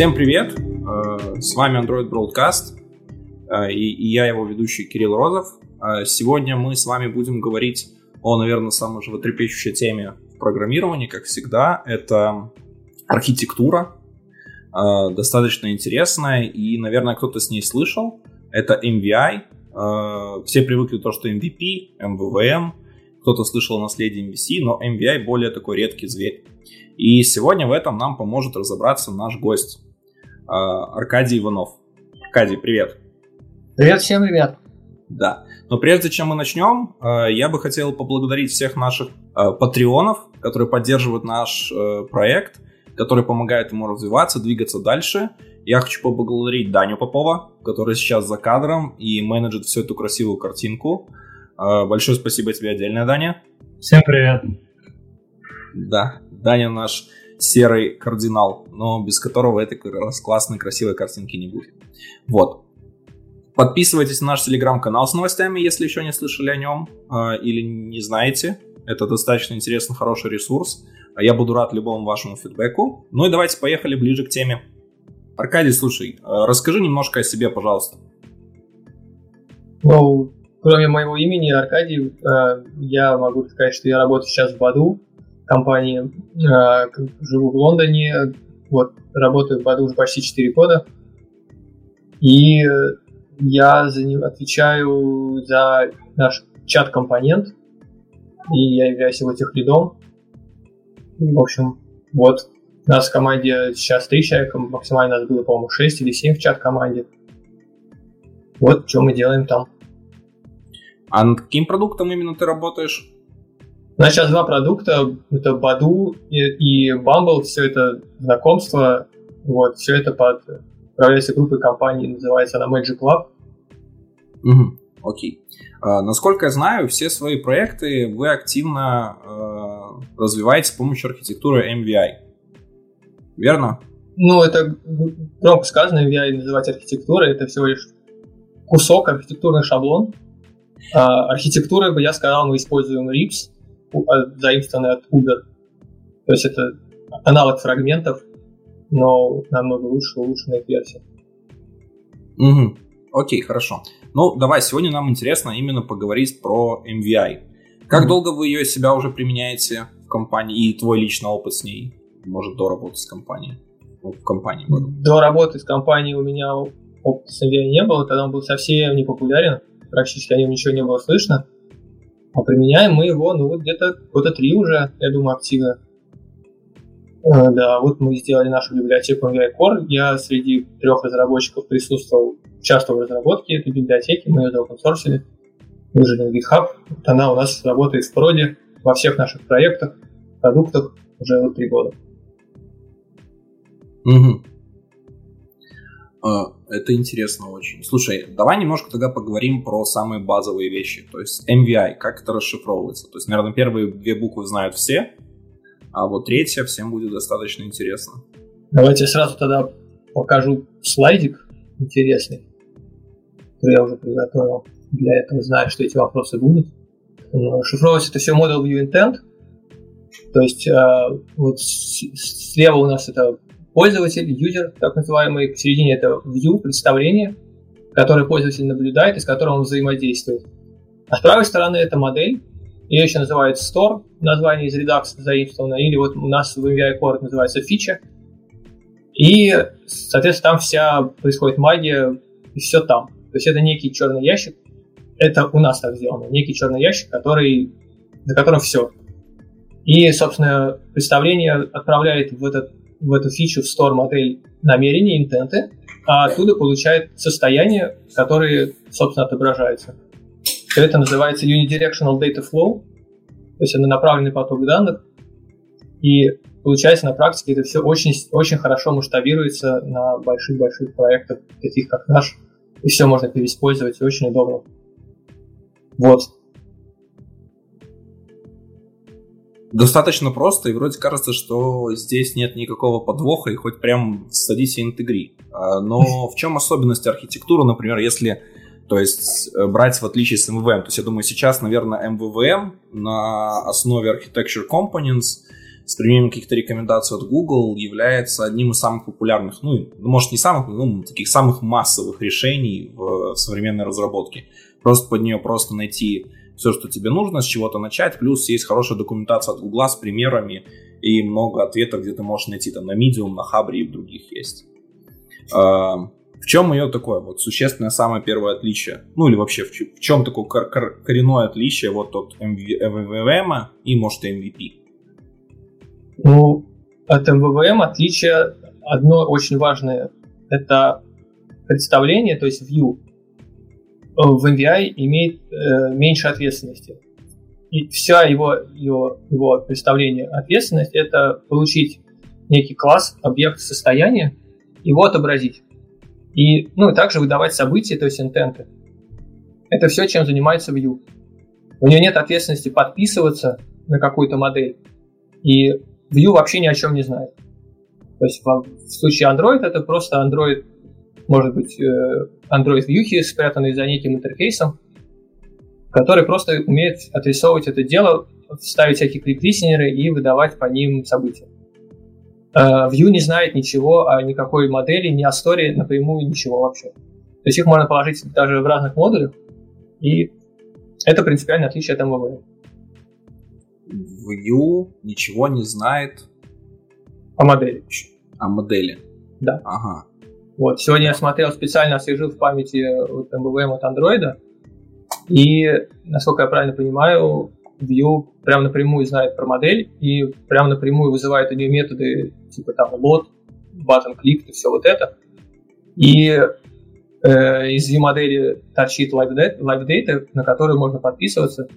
Всем привет! Э, с вами Android Broadcast э, и я его ведущий Кирилл Розов. Э, сегодня мы с вами будем говорить о, наверное, самой животрепещущей теме в программировании, как всегда. Это архитектура, достаточно интересная, и, наверное, кто-то с ней слышал. Это MVI. Все привыкли то, что MVP, MVVM, кто-то слышал о наследии MVC, но MVI более такой редкий зверь. И сегодня в этом нам поможет разобраться наш гость Аркадий Иванов. Аркадий, привет. Привет всем, ребят. Да. Но прежде чем мы начнем, я бы хотел поблагодарить всех наших патреонов, которые поддерживают наш проект, которые помогают ему развиваться, двигаться дальше. Я хочу поблагодарить Даню Попова, который сейчас за кадром и менеджит всю эту красивую картинку. Большое спасибо тебе отдельно, Даня. Всем привет. Да, Даня наш серый кардинал, но без которого этой классной, красивой картинки не будет. Вот. Подписывайтесь на наш телеграм-канал с новостями, если еще не слышали о нем э, или не знаете. Это достаточно интересный, хороший ресурс. Я буду рад любому вашему фидбэку. Ну и давайте поехали ближе к теме. Аркадий, слушай, э, расскажи немножко о себе, пожалуйста. Ну, кроме моего имени Аркадий, э, я могу сказать, что я работаю сейчас в Баду, компании. Э, живу в Лондоне, вот, работаю в Баду почти 4 года. И я за ним отвечаю за наш чат-компонент, и я являюсь его техлидом. В общем, вот, у нас в команде сейчас 3 человека, максимально нас было, по-моему, 6 или 7 в чат-команде. Вот, что мы делаем там. А над каким продуктом именно ты работаешь? У нас сейчас два продукта, это Баду и, и Bumble, все это знакомство, вот, все это под управляется группой компаний, называется она Magic Lab. Угу, окей. А, насколько я знаю, все свои проекты вы активно э, развиваете с помощью архитектуры MVI. Верно? Ну, это громко сказано, MVI называть архитектурой, это всего лишь кусок, архитектурный шаблон. А, архитектурой бы я сказал, мы используем RIPS, заимствованный от Uber. То есть это аналог фрагментов, но намного лучше, улучшенная версия. Угу. Окей, хорошо. Ну, давай, сегодня нам интересно именно поговорить про MVI. Как mm долго вы ее себя уже применяете в компании и твой личный опыт с ней, может, до работы с компанией? Ну, в компании. До работы с компанией у меня опыта с MVI не было, тогда он был совсем не популярен, практически о нем ничего не было слышно. А применяем мы его, ну, вот где-то года три уже, я думаю, активно. Э, да, вот мы сделали нашу библиотеку MVI Core. Я среди трех разработчиков присутствовал, участвовал в разработке этой библиотеки, мы ее заопенсорсили, выложили на GitHub. Вот она у нас работает в проде во всех наших проектах, продуктах уже вот три года. Угу. Это интересно очень. Слушай, давай немножко тогда поговорим про самые базовые вещи. То есть MVI, как это расшифровывается. То есть, наверное, первые две буквы знают все, а вот третья всем будет достаточно интересно. Давайте сразу тогда покажу слайдик интересный, который я уже приготовил. Для этого знаю, что эти вопросы будут. Шифровывается это все Model View Intent. То есть э, вот слева у нас это пользователь, юзер, так называемый, в середине это view, представление, которое пользователь наблюдает и с которым он взаимодействует. А с правой стороны это модель, ее еще называют store, название из Redux заимствовано, или вот у нас в MVI Core называется фича. И, соответственно, там вся происходит магия, и все там. То есть это некий черный ящик, это у нас так сделано, некий черный ящик, который, за которым все. И, собственно, представление отправляет в этот в эту фичу в store модель намерения, интенты, а оттуда получает состояние, которые, собственно, отображаются. Это называется Unidirectional Data Flow, то есть это направленный поток данных, и получается на практике это все очень, очень хорошо масштабируется на больших-больших проектах, таких как наш, и все можно переиспользовать, и очень удобно. Вот. Достаточно просто, и вроде кажется, что здесь нет никакого подвоха, и хоть прям садись и интегри. А, но в чем особенность архитектуры, например, если то есть э, брать в отличие с MVVM. То есть я думаю, сейчас, наверное, MVVM на основе Architecture Components с применением каких-то рекомендаций от Google является одним из самых популярных, ну, может не самых, ну, таких самых массовых решений в современной разработке. Просто под нее просто найти все, что тебе нужно, с чего-то начать, плюс есть хорошая документация от Google с примерами и много ответов, где ты можешь найти там на Medium, на Хабре и в других есть. А, в чем ее такое вот существенное самое первое отличие? Ну или вообще в, в чем такое кор- кор- коренное отличие вот от MVVM и может MVP? Ну, от MVVM отличие одно очень важное. Это представление, то есть view, в MVI имеет э, меньше ответственности. И вся его, его, его представление ответственность это получить некий класс, объект состояния, его отобразить. И, ну, и также выдавать события, то есть интенты. Это все, чем занимается Vue. У нее нет ответственности подписываться на какую-то модель. И Vue вообще ни о чем не знает. То есть в случае Android это просто Android, может быть, э, Android Vue, спрятанный за неким интерфейсом, который просто умеет отрисовывать это дело, ставить всякие клик-листенеры и выдавать по ним события. Э, Vue не знает ничего о никакой модели, ни о сторе напрямую, ничего вообще. То есть их можно положить даже в разных модулях, и это принципиальное отличие от MVVM. Vue ничего не знает о модели. О модели. Да. Ага. Вот, сегодня я смотрел, специально освежил в памяти вот MVVM от Android, и, насколько я правильно понимаю, Vue прям напрямую знает про модель и прям напрямую вызывает у нее методы типа там load, button click и все вот это. И э, из Vue модели торчит live data, на которую можно подписываться.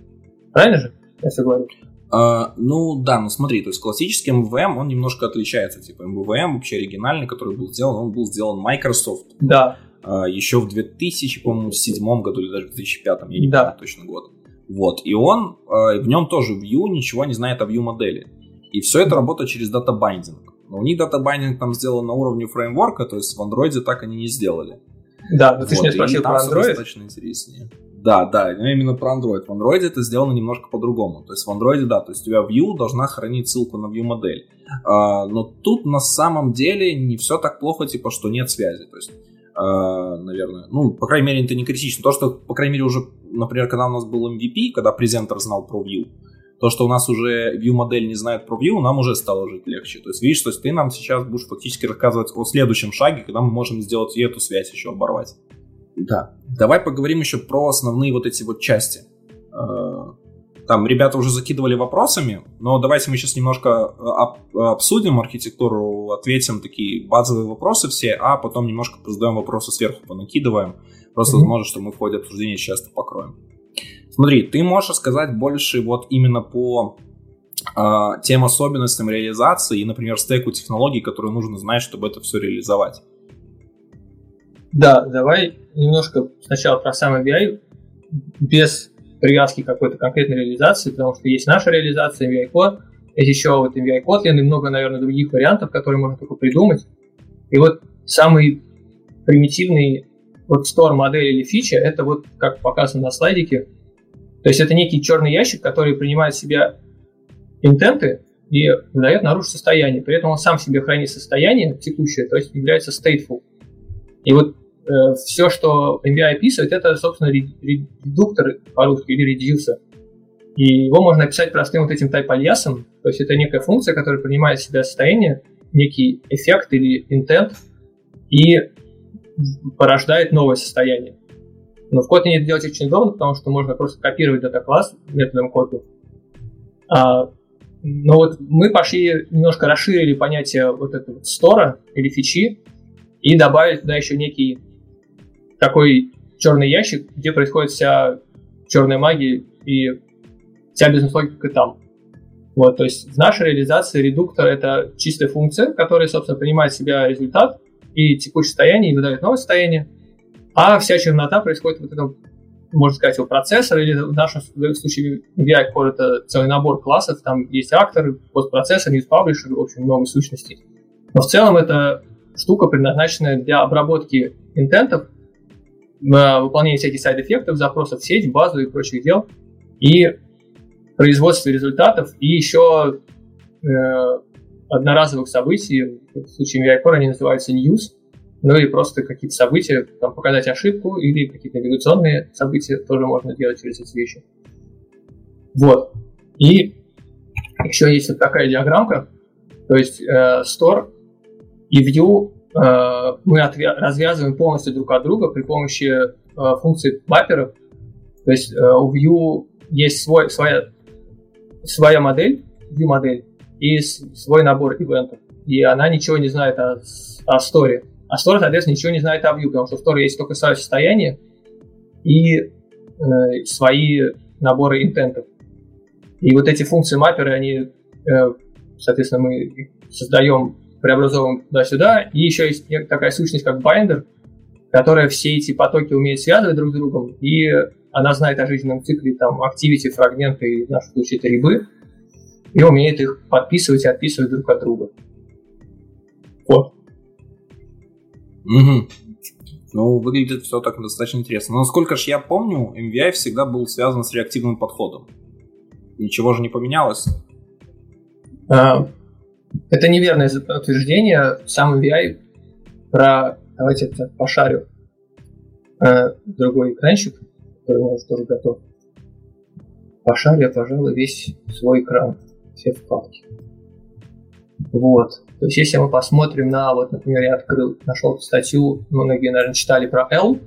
Правильно же? Все говорю. Э, ну да, ну смотри, то есть классический MVVM, он немножко отличается. Типа MVVM вообще оригинальный, который был сделан, он был сделан Microsoft. Да. Э, еще в 2000, по-моему, седьмом году или даже в 2005, я не да. помню точно год. Вот, и он, э, в нем тоже View ничего не знает о View модели. И все это работает через data binding. Но у них data binding там сделан на уровне фреймворка, то есть в андроиде так они не сделали. Да, но ты вот, же не спросил про Android. достаточно интереснее. Да, да, но именно про Android. В Android это сделано немножко по-другому. То есть в Android, да, то есть у тебя Vue должна хранить ссылку на Vue модель. А, но тут на самом деле не все так плохо, типа, что нет связи. То есть Uh, наверное. Ну, по крайней мере, это не критично. То, что, по крайней мере, уже, например, когда у нас был MVP, когда презентер знал про Vue, то, что у нас уже Vue модель не знает про Vue, нам уже стало жить легче. То есть, видишь, то есть ты нам сейчас будешь фактически рассказывать о следующем шаге, когда мы можем сделать и эту связь еще оборвать. Да. Давай поговорим еще про основные вот эти вот части. Uh, там ребята уже закидывали вопросами, но давайте мы сейчас немножко э, обсудим архитектуру, ответим такие базовые вопросы все, а потом немножко задаем вопросы сверху, понакидываем. Просто mm-hmm. возможно, что мы в ходе обсуждения часто покроем. Смотри, ты можешь рассказать больше вот именно по э, тем особенностям реализации и, например, стеку технологий, которые нужно знать, чтобы это все реализовать. Да, давай немножко сначала про самый BI без привязки какой-то конкретной реализации, потому что есть наша реализация MVI Core, есть еще вот MVI Kotlin и много, наверное, других вариантов, которые можно только придумать. И вот самый примитивный вот store модель или фича, это вот как показано на слайдике. То есть это некий черный ящик, который принимает в себя интенты и выдает наружу состояние. При этом он сам себе хранит состояние текущее, то есть является stateful. И вот Э, все, что MVI описывает, это, собственно, редуктор по-русски или редюсер. И его можно описать простым вот этим type-альясом, то есть это некая функция, которая принимает в себя состояние, некий эффект или intent, и порождает новое состояние. Но в Kotlin это делать очень удобно, потому что можно просто копировать дата-класс методом copy. А, но вот мы пошли, немножко расширили понятие вот этого стора или фичи, и добавили туда еще некий такой черный ящик, где происходит вся черная магия и вся бизнес-логика там. Вот, то есть в нашей реализации редуктор — это чистая функция, которая, собственно, принимает в себя результат и текущее состояние, и выдает новое состояние, а вся чернота происходит в этом, можно сказать, у процессора, или в нашем случае VI Core — это целый набор классов, там есть актор, постпроцессор, publisher, в общем, много сущностей. Но в целом это штука, предназначенная для обработки интентов, выполнение всяких сайд-эффектов, запросов в сеть, базу и прочих дел, и производство результатов, и еще э, одноразовых событий, в случае Core они называются news, ну и просто какие-то события, там, показать ошибку или какие-то навигационные события тоже можно делать через эти вещи. Вот. И еще есть вот такая диаграммка, то есть э, store и view мы отвя- развязываем полностью друг от друга при помощи э, функции бапперов. То есть э, у view есть свой, своя, своя модель, view модель, и свой набор ивентов. И она ничего не знает о, о story. А store, соответственно, ничего не знает о view, потому что в store есть только свое состояние и э, свои наборы интентов. И вот эти функции мапперы, они, э, соответственно, мы создаем, преобразовываем туда-сюда. И еще есть такая сущность, как binder, которая все эти потоки умеет связывать друг с другом, и она знает о жизненном цикле, там, activity, фрагменты, и в нашем случае это рябы, и умеет их подписывать и отписывать друг от друга. Вот. Угу. Ну, выглядит все так достаточно интересно. Но насколько же я помню, MVI всегда был связан с реактивным подходом. Ничего же не поменялось. А, это неверное утверждение. Сам MVI про... Давайте это пошарю. А, другой экранчик, который у нас тоже готов. Пошарю пожалуй, весь свой экран. Все вкладки. Вот. То есть, если мы посмотрим на, вот, например, я открыл, нашел статью, многие, наверное, читали про L.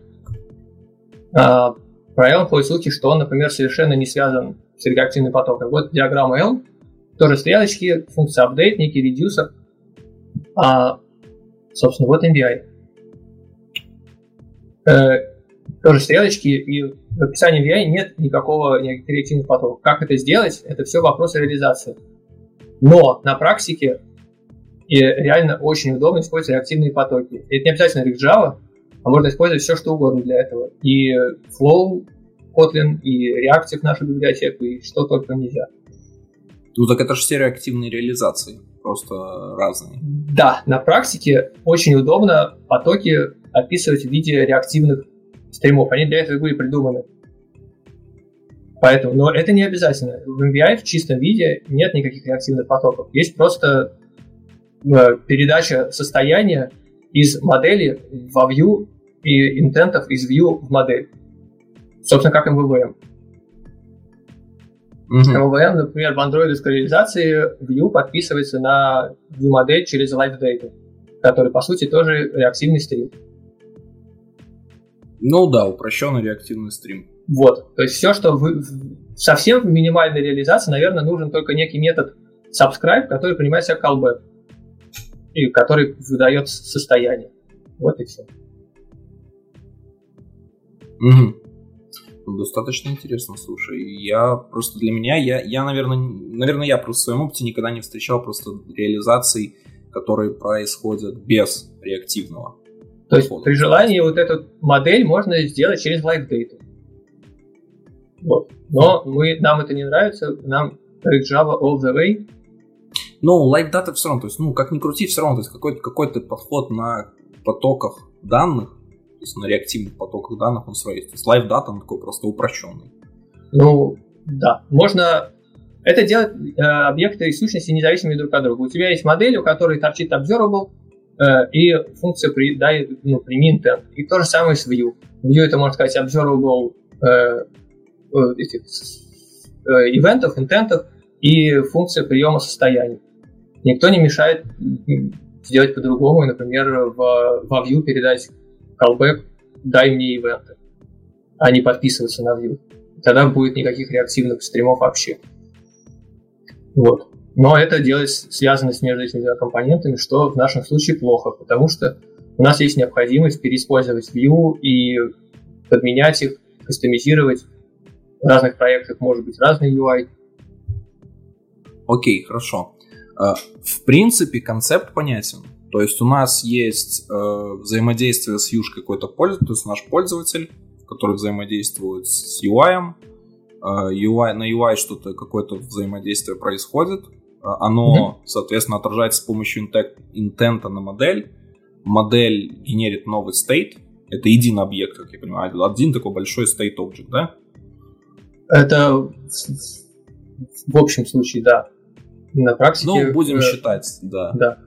А, про L ходят слухи, что он, например, совершенно не связан с реактивным потоком. Вот диаграмма L, тоже стрелочки, функция update, некий редюсер. А, собственно, вот MVI. Э, тоже стрелочки, и в описании MVI нет никакого реактивного потока. Как это сделать? Это все вопросы реализации. Но на практике и реально очень удобно использовать реактивные потоки. Это не обязательно Rick Java, а можно использовать все, что угодно для этого. И Flow, Kotlin, и Reactive нашу библиотеку, и что только нельзя. Ну так это же все реактивные реализации, просто разные. Да, на практике очень удобно потоки описывать в виде реактивных стримов. Они для этого были придуманы. Поэтому, но это не обязательно. В MVI в чистом виде нет никаких реактивных потоков. Есть просто Э, передача состояния из модели во view и интентов из view в модель. Собственно, как MVVM. Mm-hmm. MVVM, например, в андроидовской реализации view подписывается на view модель через live data, который, по сути, тоже реактивный стрим. Ну да, упрощенный реактивный стрим. Вот. То есть все, что вы... совсем в минимальной реализации, наверное, нужен только некий метод subscribe, который принимает себя callback и который выдает состояние. Вот и все. Угу. Ну, достаточно интересно, слушай. Я просто для меня, я, я наверное, наверное, я просто в своем опыте никогда не встречал просто реализаций, которые происходят без реактивного. То есть при желании вот эту модель можно сделать через data. Вот. Но мы, нам это не нравится, нам Java all the way, Live Data все равно, то есть, ну, как ни крути, все равно, то есть какой-то какой подход на потоках данных, то есть на реактивных потоках данных он есть. То есть Live Data, он такой просто упрощенный. Ну, да. Можно это делать э, объекты и сущности независимые друг от друга. У тебя есть модель, у которой торчит observable, э, и функция при, дай, ну, прими. И то же самое с view. View это, можно сказать, observable э, этих э, ивентов, интентов и функция приема состояний. Никто не мешает сделать по-другому, например, в, во view передать callback «дай мне ивенты», а не подписываться на view. Тогда будет никаких реактивных стримов вообще. Вот. Но это делать связанность между этими двумя компонентами, что в нашем случае плохо, потому что у нас есть необходимость переиспользовать view и подменять их, кастомизировать. В разных проектах может быть разный UI. Окей, хорошо. Э, в принципе, концепт понятен. То есть у нас есть э, взаимодействие с юж какой-то пользователь, то есть наш пользователь, который взаимодействует с UI. Э, UI на UI что-то, какое-то взаимодействие происходит. Э, оно, mm-hmm. соответственно, отражается с помощью интента на модель. Модель генерит новый стейт. Это единый объект, как я понимаю. Один такой большой state object, да? Это в общем случае, да. На практике... Ну, будем э, считать, да. Да.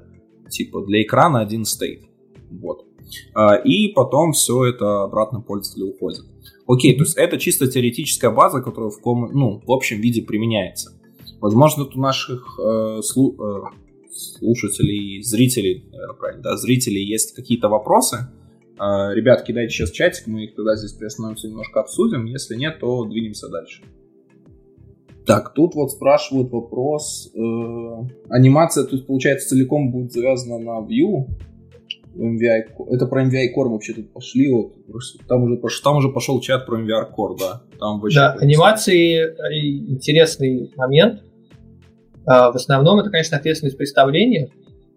Типа для экрана один стейт. Вот. А, и потом все это обратно пользователю уходит. Окей, то есть это чисто теоретическая база, которая в, ком, ну, в общем виде применяется. Возможно, тут у наших э, слу, э, слушателей, зрителей, наверное, правильно, да, зрителей есть какие-то вопросы. Э, ребят, кидайте сейчас чатик, мы их тогда здесь приостановимся, немножко обсудим. Если нет, то двинемся дальше. Так, тут вот спрашивают вопрос. Э, анимация, то есть, получается, целиком будет завязана на Vue. MVI, это про MVI Core вообще тут пошли, вот, там уже, там уже пошел чат про MVR Core, да. Там да, анимации э, интересный момент. А, в основном это, конечно, ответственность представления,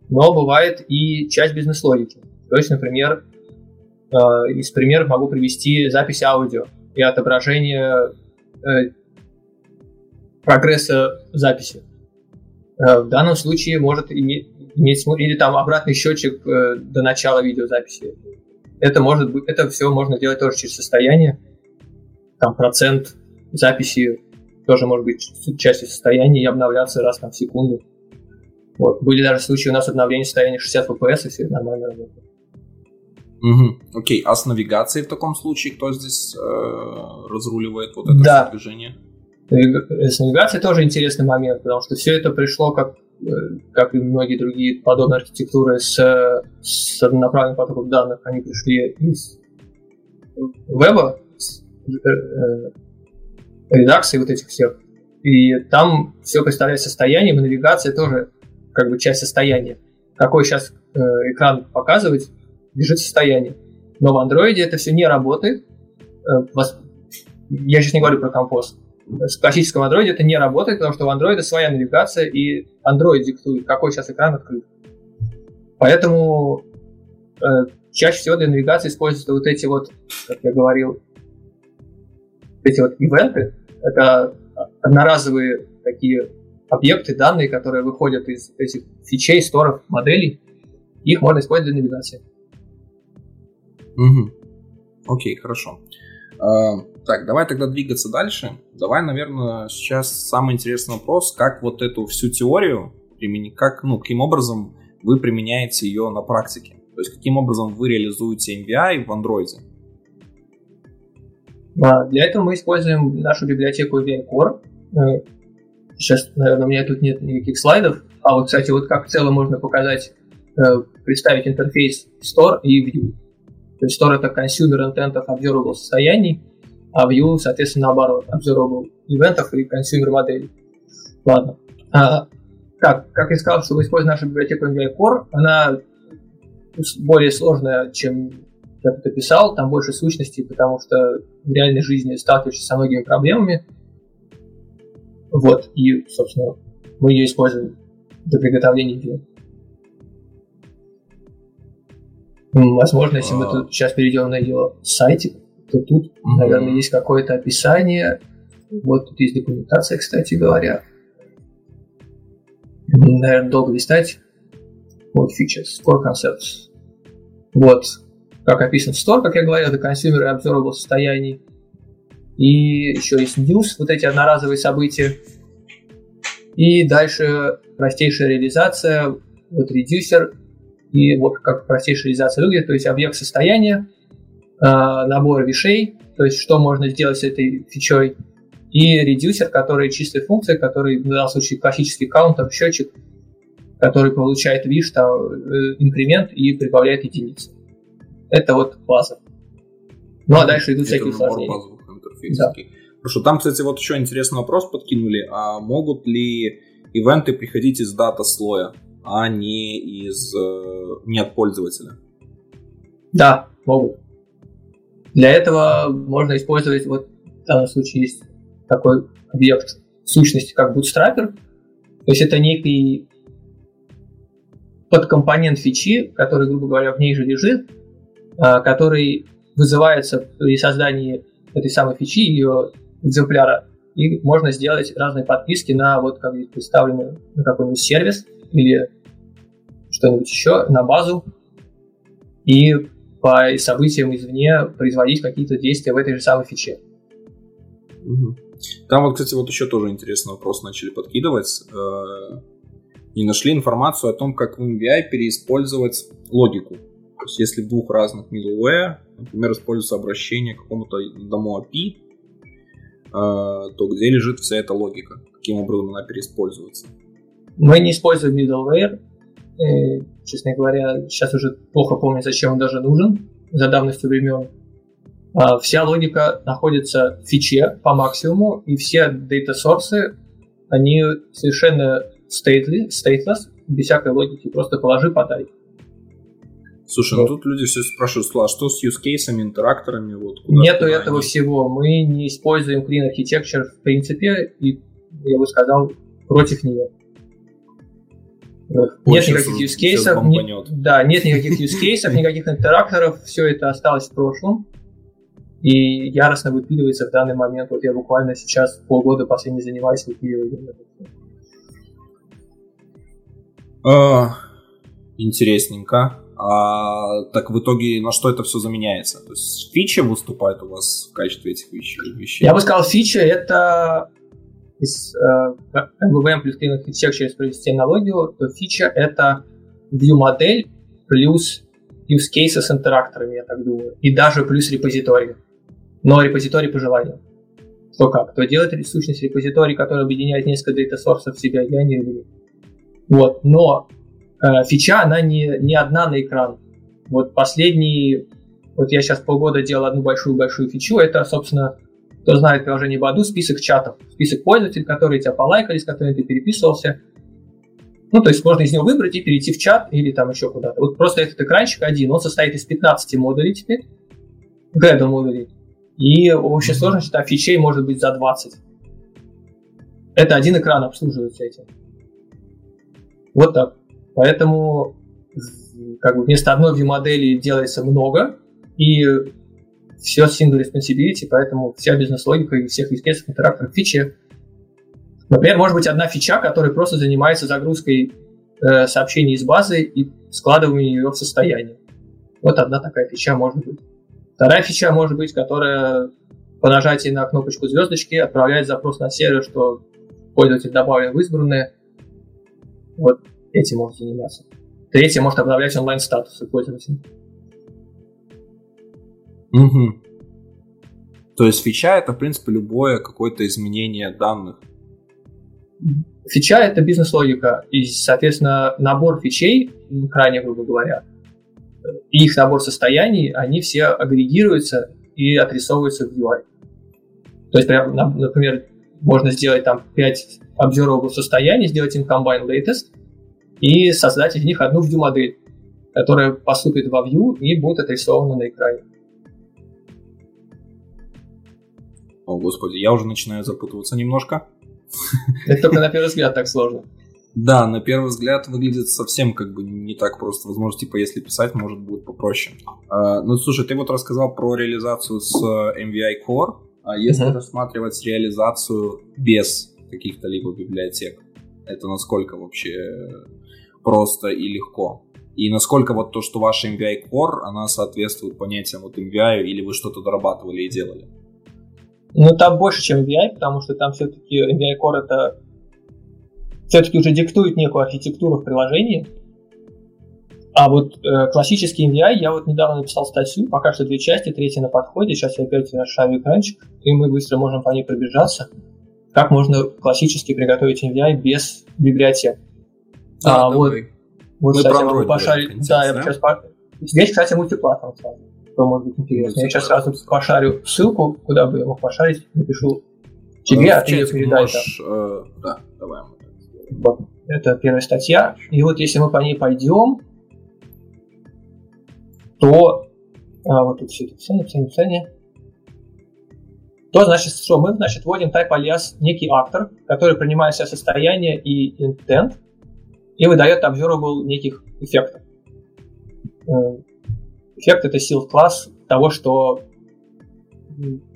но бывает и часть бизнес-логики. То есть, например, а, из примеров могу привести запись аудио и отображение э, прогресса записи. А, в данном случае может иметь, иметь или там обратный счетчик э, до начала видеозаписи. Это может быть, это все можно делать тоже через состояние. Там процент записи тоже может быть частью состояния и обновляться раз там, в секунду. Вот. Были даже случаи у нас обновления состояния 60 FPS, и все нормально работает. Угу. Окей, а с навигацией в таком случае кто здесь э, разруливает вот это да. движение? С навигацией тоже интересный момент, потому что все это пришло, как, э, как и многие другие подобные архитектуры, с, с однонаправленным потоком данных. Они пришли из веба, с, э, э редакции вот этих всех. И там все представляет состояние, и навигация тоже как бы часть состояния. Какой сейчас э, экран показывает, лежит состояние. Но в андроиде это все не работает. Э, вас... Я сейчас не говорю про компост. С классическом андроиде это не работает, потому что у андроида своя навигация, и андроид диктует, какой сейчас экран открыт. Поэтому э, чаще всего для навигации используются вот эти вот, как я говорил, эти вот ивенты, это одноразовые такие объекты, данные, которые выходят из этих фичей, сторов, моделей. Их можно использовать для навигации. Угу. Окей, хорошо. А, так, давай тогда двигаться дальше. Давай, наверное, сейчас самый интересный вопрос, как вот эту всю теорию как, ну, каким образом вы применяете ее на практике? То есть, каким образом вы реализуете MVI в Android? А, для этого мы используем нашу библиотеку VMcore. Э, сейчас, наверное, у меня тут нет никаких слайдов. А вот, кстати, вот как в целом можно показать, э, представить интерфейс Store и View. То есть Store — это Consumer Intent of Observable состояний, а View, соответственно, наоборот, Observable ивентов и Consumer моделей. Ладно. А, как, как я сказал, что мы используем нашу библиотеку MVI Core, она более сложная, чем как это писал, там больше сущностей, потому что в реальной жизни сталкиваешься со многими проблемами. Вот, и, собственно, мы ее используем для приготовления видео. Возможно, если мы тут сейчас перейдем на ее сайтик, то тут, mm-hmm. наверное, есть какое-то описание. Вот тут есть документация, кстати говоря. Наверное, долго листать. Вот features, core concepts. Вот, как описан в Store, как я говорил, это consumer и observable состояний. И еще есть news, вот эти одноразовые события. И дальше простейшая реализация, вот reducer, и вот как простейшая реализация выглядит, то есть объект состояния, набор вещей, то есть что можно сделать с этой фичой, и редюсер, который чистая функция, который в данном случае классический каунтер, счетчик, который получает виш, там, э, инкремент и прибавляет единицы. Это вот база. Ну а дальше идут всякие усложнения. Да. Хорошо, там, кстати, вот еще интересный вопрос подкинули. А могут ли ивенты приходить из дата слоя, а не из э, не от пользователя? Да, могут. Для этого можно использовать, вот в данном случае есть такой объект сущности, как Bootstrapper. То есть это некий подкомпонент фичи, который, грубо говоря, в ней же лежит, а, который вызывается при создании этой самой фичи, ее экземпляра, и можно сделать разные подписки на, вот как здесь представлено, на какой-нибудь сервис или что-нибудь еще, на базу, и по событиям извне производить какие-то действия в этой же самой фиче. Там вот, кстати, вот еще тоже интересный вопрос начали подкидывать. Э, не нашли информацию о том, как в MVI переиспользовать логику. То есть, если в двух разных middleware, например, используется обращение к какому-то одному API, э, то где лежит вся эта логика? Каким образом она переиспользуется? Мы не используем middleware. И, э, честно говоря, сейчас уже плохо помню, зачем он даже нужен за давностью времен. А, вся логика находится в фиче по максимуму, и все data sources, они совершенно stately, stateless, без всякой логики, просто положи, подай. Слушай, ну тут люди все спрашивают, а что с use cases, интеракторами? Вот, Нету этого они? всего. Мы не используем Clean Architecture в принципе, и я бы сказал, против нее. Нет никаких use cases, не, да, нет никаких use cases, никаких интеракторов, все это осталось в прошлом и яростно выпиливается в данный момент. Вот я буквально сейчас полгода последний занимаюсь выпиливанием. А, интересненько. А, так в итоге на что это все заменяется? То есть фичи выступает у вас в качестве этих вещей? Я бы сказал, фича это из MVVM плюс Clean Architecture, через провести аналогию, то фича это view модель плюс use cases с интеракторами, я так думаю, и даже плюс репозиторий но репозиторий по желанию. Кто как. Кто делает сущность репозиторий, который объединяет несколько sources в себя, я не люблю. Вот. Но э, фича, она не, не одна на экран. Вот последний, вот я сейчас полгода делал одну большую-большую фичу, это, собственно, кто знает приложение Баду, список чатов, список пользователей, которые тебя полайкали, с которыми ты переписывался. Ну, то есть можно из него выбрать и перейти в чат или там еще куда-то. Вот просто этот экранчик один, он состоит из 15 модулей теперь, грэда модулей. И общая сложность там фичей может быть за 20. Это один экран обслуживается этим. Вот так. Поэтому как бы вместо одной view-модели делается много, и все single responsibility, поэтому вся бизнес-логика и всех естественных интеракторов фичи. Например, может быть одна фича, которая просто занимается загрузкой э, сообщений из базы и складыванием ее в состояние. Вот одна такая фича может быть. Вторая фича может быть, которая по нажатии на кнопочку звездочки отправляет запрос на сервер, что пользователь добавлен в избранные. Вот этим может заниматься. Третье может обновлять онлайн-статусы пользователя. Угу. То есть фича это, в принципе, любое какое-то изменение данных. Фича это бизнес-логика. И, соответственно, набор фичей, крайне грубо говоря, и их набор состояний, они все агрегируются и отрисовываются в UI. То есть, прям, например, можно сделать там 5 observable состояний, сделать им combine latest и создать из них одну view модель, которая поступит во view и будет отрисована на экране. О, господи, я уже начинаю запутываться немножко. Это только на первый взгляд так сложно. Да, на первый взгляд выглядит совсем как бы не так просто. Возможно, типа, если писать, может, будет попроще. А, ну, слушай, ты вот рассказал про реализацию с э, MVI Core. А если uh-huh. рассматривать реализацию без каких-то либо библиотек, это насколько вообще просто и легко? И насколько вот то, что ваша MVI Core, она соответствует понятиям вот MVI, или вы что-то дорабатывали и делали? Ну, там больше, чем MVI, потому что там все-таки MVI Core это все-таки уже диктует некую архитектуру в приложении. А вот э, классический MVI, я вот недавно написал статью, пока что две части, третья на подходе, сейчас я опять расшарю экранчик, и мы быстро можем по ней пробежаться. Как можно классически приготовить MVI без библиотек. А, а вот, вот, кстати, я могу пошарить. Да, я сейчас по... Здесь, кстати, мультиплатформа сразу, что может быть интересно. Я сейчас сразу пошарю ссылку, куда бы я мог пошарить, напишу тебе, ну, а ты ее передай. Можешь, э, да, давай. Это первая статья. И вот если мы по ней пойдем, то а, вот тут все это описание, описание, описание. То значит, что мы значит, вводим type alias некий актор, который принимает все состояние и intent и выдает observable неких эффектов. Эффект это сил класс того, что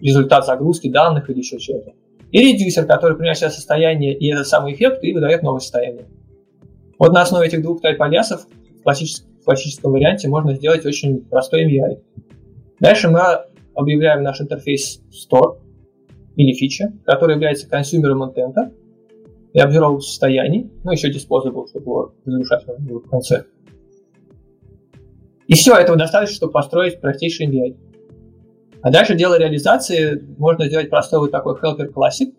результат загрузки данных или еще чего-то и редюсер, который приносит состояние и этот самый эффект и выдает новое состояние. Вот на основе этих двух тайп-алиасов в классическом, в классическом варианте можно сделать очень простой MVI. Дальше мы объявляем наш интерфейс store или фича, который является консюмером интента. и observable состояний, ну, еще disposable, чтобы его разрушать в конце. И все, этого достаточно, чтобы построить простейший MVI. А дальше дело реализации можно сделать простой вот такой Helper Classic,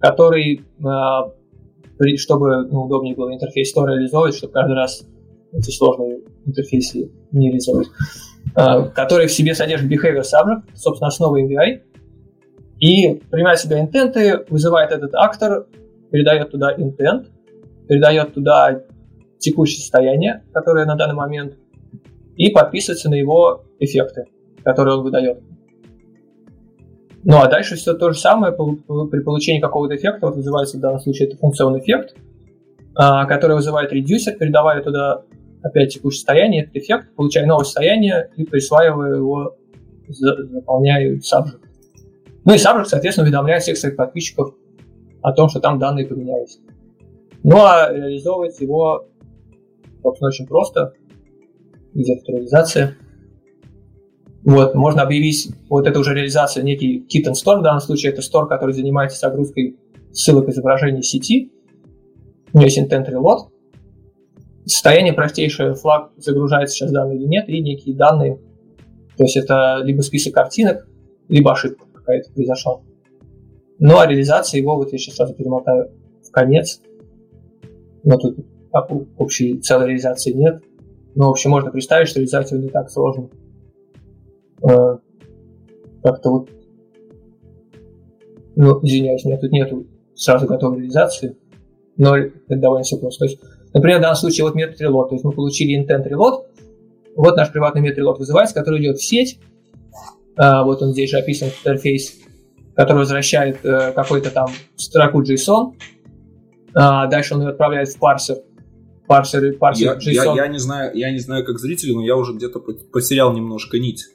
который, э, чтобы ну, удобнее было интерфейс store реализовывать, чтобы каждый раз эти сложные интерфейсы не реализовывать, э, который в себе содержит behavior subject, собственно, основа MVI, и принимает себя интенты, вызывает этот актор, передает туда intent, передает туда текущее состояние, которое на данный момент, и подписывается на его эффекты, которые он выдает. Ну а дальше все то же самое при получении какого-то эффекта, вот вызывается в данном случае это функционный эффект, а, который вызывает редюсер, передавая туда опять текущее состояние, этот эффект, получая новое состояние и присваивая его, заполняя subject. Ну и subject, соответственно, уведомляет всех своих подписчиков о том, что там данные поменялись. Ну а реализовывать его, собственно, очень просто. Где авторизация. Вот, можно объявить, вот это уже реализация, некий kit and store, в данном случае это store, который занимается загрузкой ссылок изображений сети. У него есть intent reload. Состояние простейшее, флаг загружается сейчас данные или нет, и некие данные. То есть это либо список картинок, либо ошибка какая-то произошла. Ну а реализация его, вот я сейчас сразу перемотаю в конец. Но тут общей целой реализации нет. Но, в общем, можно представить, что реализовать его не так сложно. Э, как-то вот... Ну, извиняюсь, меня тут нету сразу готовой реализации, но это довольно все просто. То есть, например, в данном случае вот метод reload, то есть мы получили intent reload, вот наш приватный метод reload вызывается, который идет в сеть, а, вот он здесь же описан интерфейс, который возвращает э, какой-то там строку JSON, а дальше он ее отправляет в парсер, парсер, парсер я. Я, я, не знаю, я не знаю, как зритель, но я уже где-то потерял немножко нить.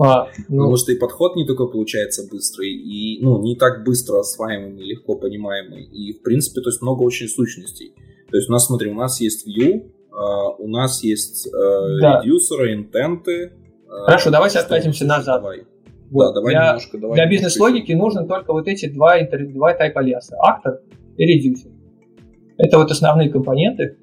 А, ну... Потому что и подход не только получается быстрый, и ну, не так быстро осваиваемый, легко понимаемый. И, в принципе, то есть много очень сущностей. То есть у нас, смотри, у нас есть view, uh, у нас есть uh, да. редюсеры, интенты. Uh, Хорошо, давайте откатимся назад. Давай. Вот. Да, давай для, немножко. Давай для бизнес-логики нужно только вот эти два, два тайпа леса. Актор и редюсер. Это вот основные компоненты,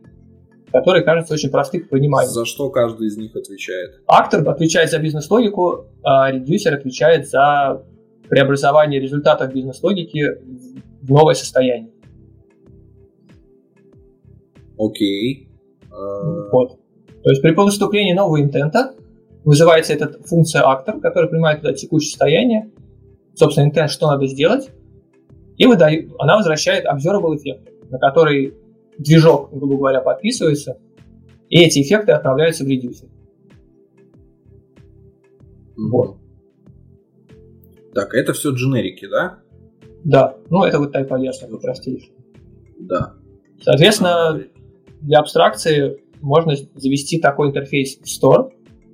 которые кажутся очень просты к пониманию. За что каждый из них отвечает? Актор отвечает за бизнес-логику, а редюсер отвечает за преобразование результатов бизнес-логики в новое состояние. Окей. Вот. То есть при поступлении нового интента вызывается эта функция актор, которая принимает туда текущее состояние, собственно, интент, что надо сделать, и выдает, она возвращает observable эффект, на который движок, грубо говоря, подписывается, и эти эффекты отправляются в редюсер. Вот. Так, это все дженерики, да? Да, ну это вот type alias, простейший. Да. Соответственно, для абстракции можно завести такой интерфейс в Store,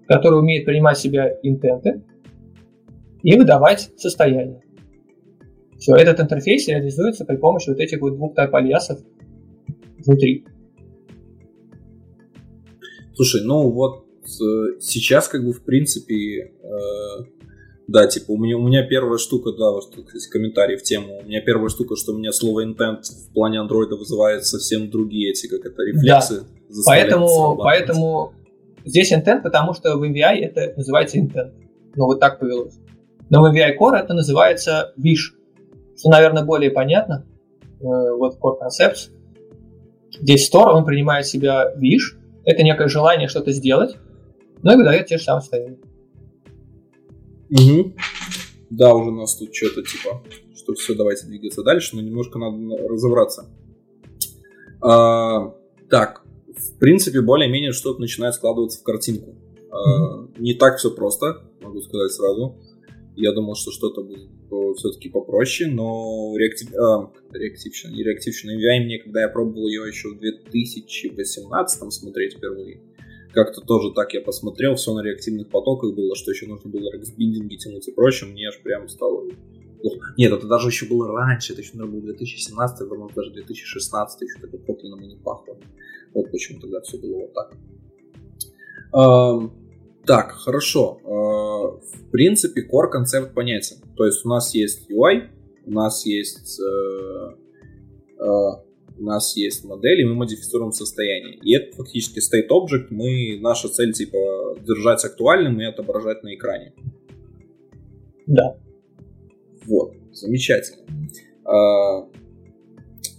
который умеет принимать в себя интенты и выдавать состояние. Все, этот интерфейс реализуется при помощи вот этих вот двух type aliasов внутри. Слушай, ну вот э, сейчас как бы в принципе, э, да, типа у меня, у меня первая штука, да, вот есть комментарий в тему, у меня первая штука, что у меня слово intent в плане андроида вызывает совсем другие эти, как это, рефлексы. Да. Поэтому, поэтому здесь intent, потому что в MVI это называется intent. Ну вот так повелось. Но в MVI Core это называется wish, что, наверное, более понятно. Э, вот Core Concepts. Здесь Store, он принимает в себя wish, это некое желание что-то сделать, но и выдает те же самые состояния. Угу. Да, уже у нас тут что-то типа, что все, давайте двигаться дальше, но немножко надо разобраться. А, так, в принципе, более-менее что-то начинает складываться в картинку. А, не так все просто, могу сказать сразу. Я думал, что что-то будет все-таки попроще, но реактив... а, реактивщина, не реактивщина AVI мне, когда я пробовал ее еще в 2018 смотреть впервые, как-то тоже так я посмотрел, все на реактивных потоках было, что еще нужно было рексбиндинги тянуть и прочее, мне аж прям стало плохо. Нет, это даже еще было раньше, это еще, наверное, был 2017, это, может, даже 2016, еще такой Котлином и не пахло. Вот почему тогда все было вот так. Так, хорошо. А, в принципе, core концепт понятен. То есть у нас есть UI, у нас есть э, э, у нас есть модель, и мы модифицируем состояние. И это фактически state object, мы, наша цель типа держать актуальным и отображать на экране. Да. Вот, замечательно. А,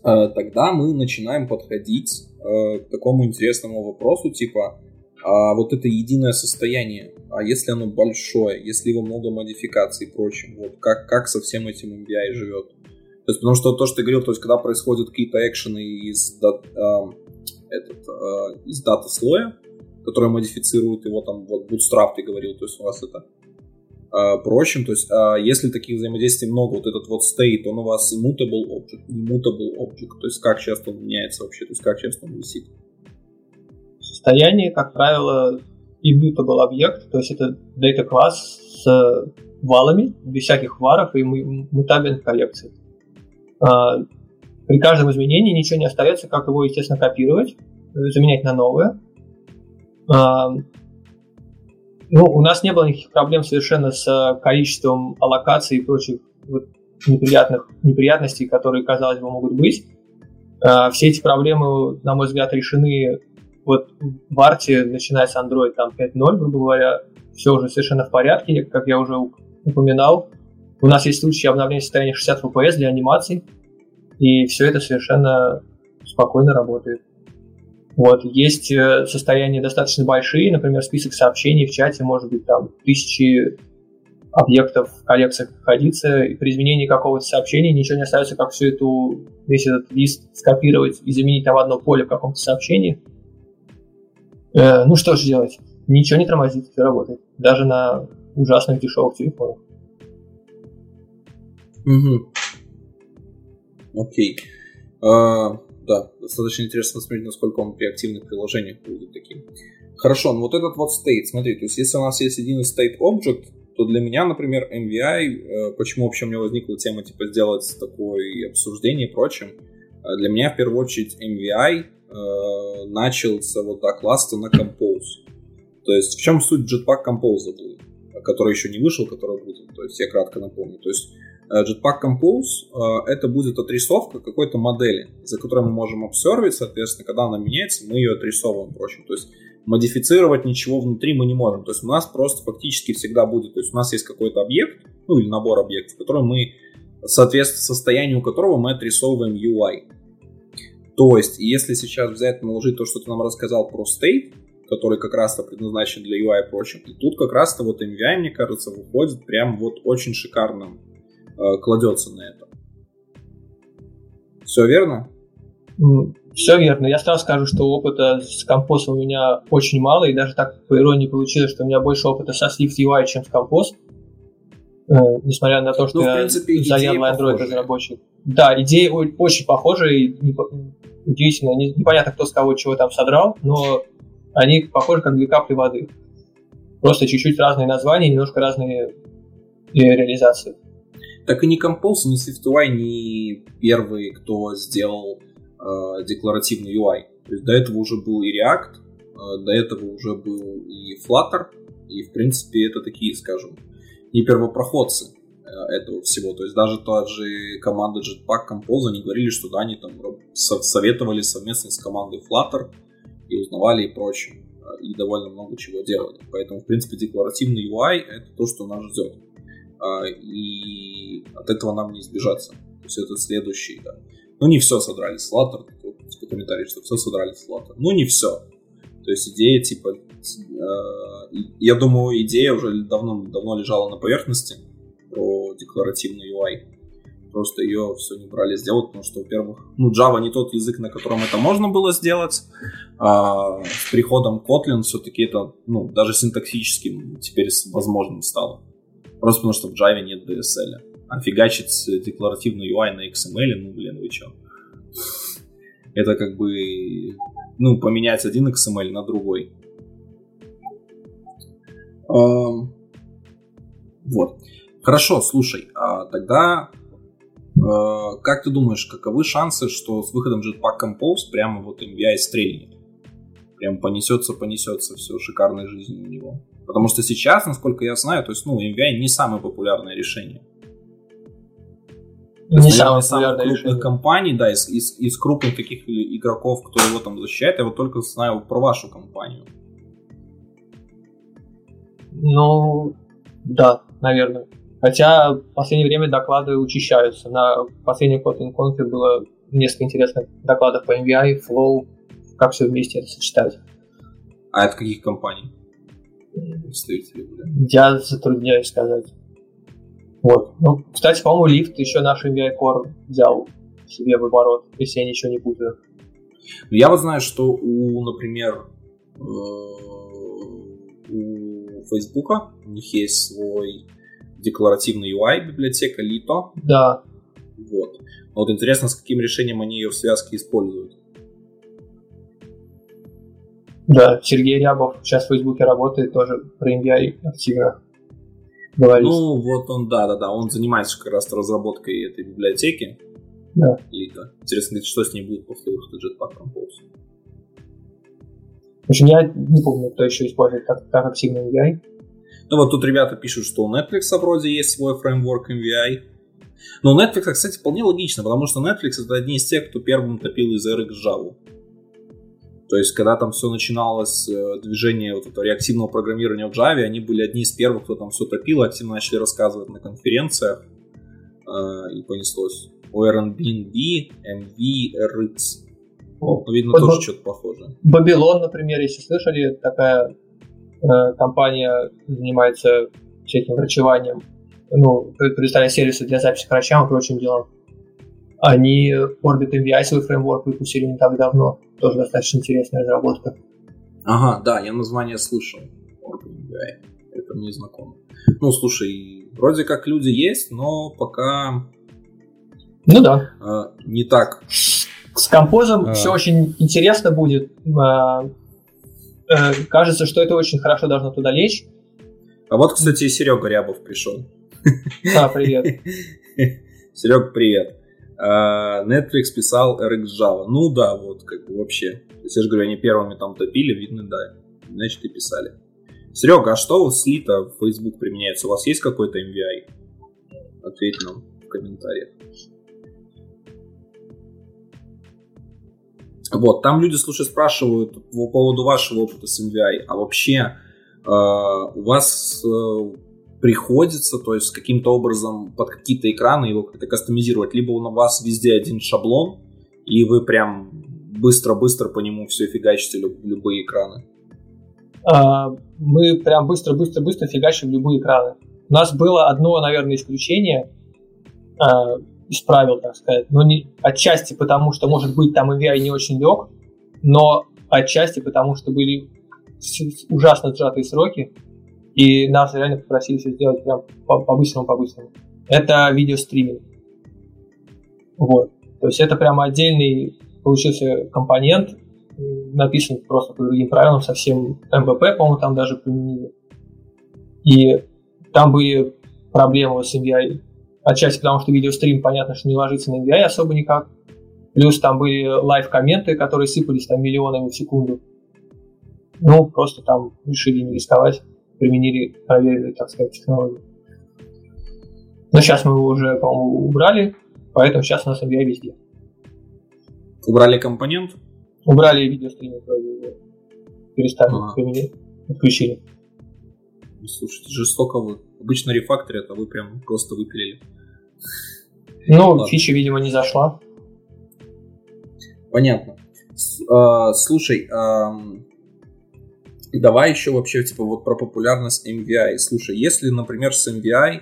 а, тогда мы начинаем подходить а, к такому интересному вопросу, типа, а вот это единое состояние, а если оно большое, если его много модификаций и прочим, вот как, как со всем этим MBI живет? То есть, потому что то, что ты говорил, то есть, когда происходят какие-то экшены из, дат, э, э, из дата слоя, которые модифицируют его, там, вот Bootstrap ты говорил, то есть у вас это э, прочим, то есть э, если таких взаимодействий много, вот этот вот state, он у вас immutable object, immutable object, то есть как часто он меняется вообще, то есть как часто он висит? Состояние, как правило, immutable объект, то есть это data класс с валами, без всяких варов и мутабельных коллекций. А, при каждом изменении ничего не остается, как его, естественно, копировать, заменять на новое. А, ну, у нас не было никаких проблем совершенно с количеством аллокаций и прочих вот неприятных неприятностей, которые, казалось бы, могут быть. А, все эти проблемы, на мой взгляд, решены вот в арте, начиная с Android там 5.0, грубо говоря, все уже совершенно в порядке, как я уже упоминал. У нас есть случаи обновления состояния 60 FPS для анимаций, и все это совершенно спокойно работает. Вот. Есть э, состояния достаточно большие, например, список сообщений в чате может быть там тысячи объектов в коллекциях находиться, и при изменении какого-то сообщения ничего не остается, как всю эту, весь этот лист скопировать и заменить на одно поле в каком-то сообщении. Э, ну что же делать? Ничего не тормозит, все работает. Даже на ужасных дешевых телефонах. Угу. Окей. А, да, достаточно интересно посмотреть, насколько он при активных приложениях будет таким. Хорошо, ну вот этот вот state, смотри, то есть если у нас есть один state object, то для меня, например, MVI, э, почему вообще у меня возникла тема, типа, сделать такое обсуждение и прочим, э, для меня, в первую очередь, MVI э, начался вот так ласта на Compose. То есть в чем суть Jetpack Compose который еще не вышел, который будет, то есть я кратко напомню. То есть Э, Jetpack Compose э, это будет отрисовка какой-то модели, за которой мы можем обсервить, соответственно, когда она меняется, мы ее отрисовываем, впрочем. То есть модифицировать ничего внутри мы не можем. То есть у нас просто фактически всегда будет, то есть у нас есть какой-то объект, ну или набор объектов, который мы, соответственно, состоянию которого мы отрисовываем UI. То есть, если сейчас взять, наложить то, что ты нам рассказал про state, который как раз-то предназначен для UI и прочим, и тут как раз-то вот MVI, мне кажется, выходит прям вот очень шикарным Э, кладется на это. Все верно? Все верно. Я сразу скажу, что опыта с компосом у меня очень мало, и даже так по иронии получилось, что у меня больше опыта со Swift UI, чем с компост. Э, несмотря на то, что ну, я принципе, заядлый Android разработчик. Да, идеи очень похожи, и удивительно, непонятно, кто с кого чего там содрал, но они похожи как две капли воды. Просто чуть-чуть разные названия, немножко разные э, реализации так и не Compose, ни SwiftUI не первый, кто сделал э, декларативный UI. То есть до этого уже был и React, э, до этого уже был и Flutter, и в принципе это такие, скажем, не первопроходцы э, этого всего. То есть даже та же команда Jetpack Compose, они говорили, что да, они там советовали совместно с командой Flutter и узнавали и прочее. Э, и довольно много чего делали. Поэтому, в принципе, декларативный UI — это то, что нас ждет. А, и от этого нам не избежаться. То есть это следующий, да. Ну, не все содрали с Flutter, вот, комментарий, что все содрали с Flutter. Ну, не все. То есть идея, типа, я думаю, идея уже давно, давно лежала на поверхности про декларативный UI. Просто ее все не брали сделать, потому что, во-первых, ну, Java не тот язык, на котором это можно было сделать. А с приходом Kotlin все-таки это, ну, даже синтаксическим теперь возможным стало. Просто потому что в Java нет DSL. А фигачить декларативный UI на XML, ну, блин, вы чё? Это как бы, ну, поменять один XML на другой. Вот. Хорошо, слушай, а тогда а, как ты думаешь, каковы шансы, что с выходом Jetpack Compose прямо вот MVI стрельнет? Прям понесется, понесется все шикарной жизнью у него. Потому что сейчас, насколько я знаю, то есть, ну, MVI не самое популярное решение. Не самое самых крупных решение. компаний, да, из, из, из крупных таких игроков, кто его там защищает, я вот только знаю про вашу компанию. Ну, да, наверное. Хотя в последнее время доклады учащаются. На последнем Kotlin Conf было несколько интересных докладов по MVI, Flow, как все вместе это сочетать. А это каких компаний? Представители были? Я затрудняюсь сказать. Вот. Ну, кстати, по-моему, лифт еще наш MVI Core взял себе в оборот, если я ничего не путаю. Я вот знаю, что у, например, Фейсбука у них есть свой декларативный UI библиотека Lito. Да. Вот. Но вот интересно, с каким решением они ее в связке используют. Да, Сергей Рябов сейчас в Фейсбуке работает, тоже про MVI активно говорит. Ну, вот он, да-да-да, он занимается как раз разработкой этой библиотеки. Да. Лита. Интересно, что с ней будет после выхода Jetpack Compose. В общем, я не помню, кто еще использует так, так активно MVI. Ну вот тут ребята пишут, что у Netflix вроде есть свой фреймворк MVI. Но Netflix, кстати, вполне логично, потому что Netflix это одни из тех, кто первым топил из RX Java. То есть, когда там все начиналось, э, движение вот этого реактивного программирования в Java, они были одни из первых, кто там все топил, активно начали рассказывать на конференциях, э, и понеслось. У Airbnb, MV, RX. Ну, видно, вот тоже что-то похоже. Babylon, например, если слышали, такая э, компания занимается всяким врачеванием, ну, предоставляя сервисы для записи к врачам и прочим делам. Они Orbit MVI свой фреймворк выпустили не так давно. Тоже достаточно интересная разработка. Ага, да, я название слышал. Orbit MVI. Это мне знакомо. Ну, слушай, вроде как люди есть, но пока... Ну да. Э, не так. С композом а... все очень интересно будет. Э, э, кажется, что это очень хорошо должно туда лечь. А вот, кстати, Серега Рябов пришел. Да, привет. Серег, привет. А, Netflix писал RX Java. Ну да, вот, как бы вообще. То есть я же говорю, они первыми там топили, видно, да. Значит, и писали. Серега, а что с Лита в Facebook применяется? У вас есть какой-то MVI? Ответь нам в комментариях. Вот, там люди, слушай, спрашивают по поводу вашего опыта с MVI, а вообще э, у вас э, приходится, то есть каким-то образом под какие-то экраны его как-то кастомизировать. Либо у вас везде один шаблон, и вы прям быстро-быстро по нему все фигачите люб- любые экраны. А, мы прям быстро-быстро-быстро фигачим любые экраны. У нас было одно, наверное, исключение а, из правил, так сказать. Но не отчасти потому, что, может быть, там AVI не очень лег, но отчасти потому, что были ужасно сжатые сроки, и нас реально попросили все сделать прям по-быстрому, по-быстрому. Это видеостриминг. Вот. То есть это прямо отдельный получился компонент, написан просто по другим правилам, совсем MVP, по-моему, там даже применили. И там были проблемы с MVI. Отчасти потому, что видеострим, понятно, что не ложится на MVI особо никак. Плюс там были live-комменты, которые сыпались там миллионами в секунду. Ну, просто там решили не рисковать применили проверенную, так сказать, технологию. Но сейчас мы его уже, по-моему, убрали, поэтому сейчас у нас API везде. Убрали компонент? Убрали видеостриминг, перестали ага. применять, отключили. Слушайте, жестоко вы. Обычно рефакторят, а вы прям просто выпилили. Ну, Ладно. фича, видимо, не зашла. Понятно. С, э, слушай, э, давай еще вообще типа вот про популярность MVI. Слушай, если, например, с MVI, э,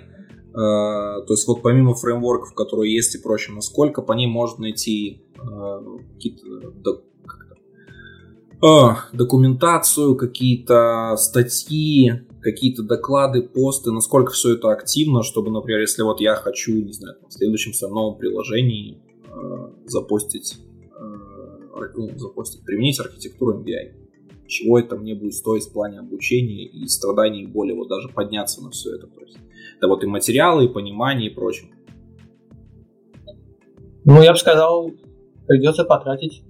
то есть вот помимо фреймворков, которые есть и прочее, насколько по ним можно найти э, какие-то до, э, документацию, какие-то статьи, какие-то доклады, посты, насколько все это активно, чтобы, например, если вот я хочу, не знаю, в следующем своем новом приложении э, запостить, э, ну, запостить, применить архитектуру MVI чего это мне будет стоить в плане обучения и страданий и боли, вот даже подняться на все это. То есть, это вот и материалы, и понимание, и прочее. Ну, я бы сказал, придется потратить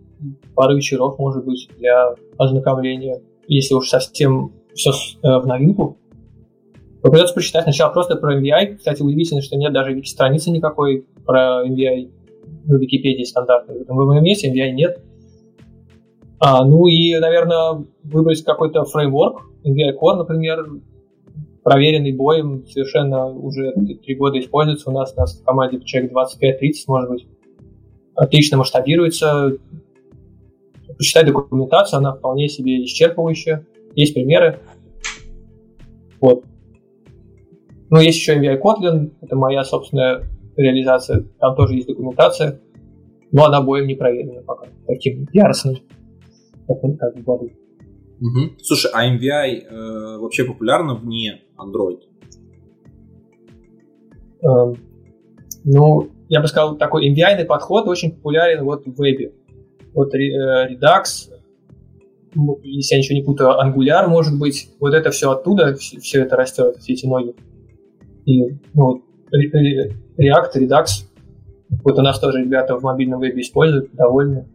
пару вечеров, может быть, для ознакомления, если уж совсем все э, в новинку. Но придется прочитать сначала просто про MVI. Кстати, удивительно, что нет даже страницы никакой про MVI в Википедии стандартной. В моем месте MVI нет. А, ну и, наверное, выбрать какой-то фреймворк, MVI Core, например, проверенный боем, совершенно уже три года используется. У нас, у нас в команде человек 25-30, может быть. Отлично масштабируется. Почитай документацию, она вполне себе исчерпывающая. Есть примеры. Вот. Ну, есть еще MVI Kotlin, это моя собственная реализация, там тоже есть документация, но она боем не проверена пока, таким яростным, как, как в году. Угу. Слушай, а MVI э, вообще популярна вне Android? Эм, ну, я бы сказал, такой MVI подход очень популярен вот в вебе. Вот э, Redux, если я ничего не путаю, Angular, может быть, вот это все оттуда, все, все это растет, все эти ноги. И ну, React, Redux, вот у нас тоже ребята в мобильном вебе используют, довольны.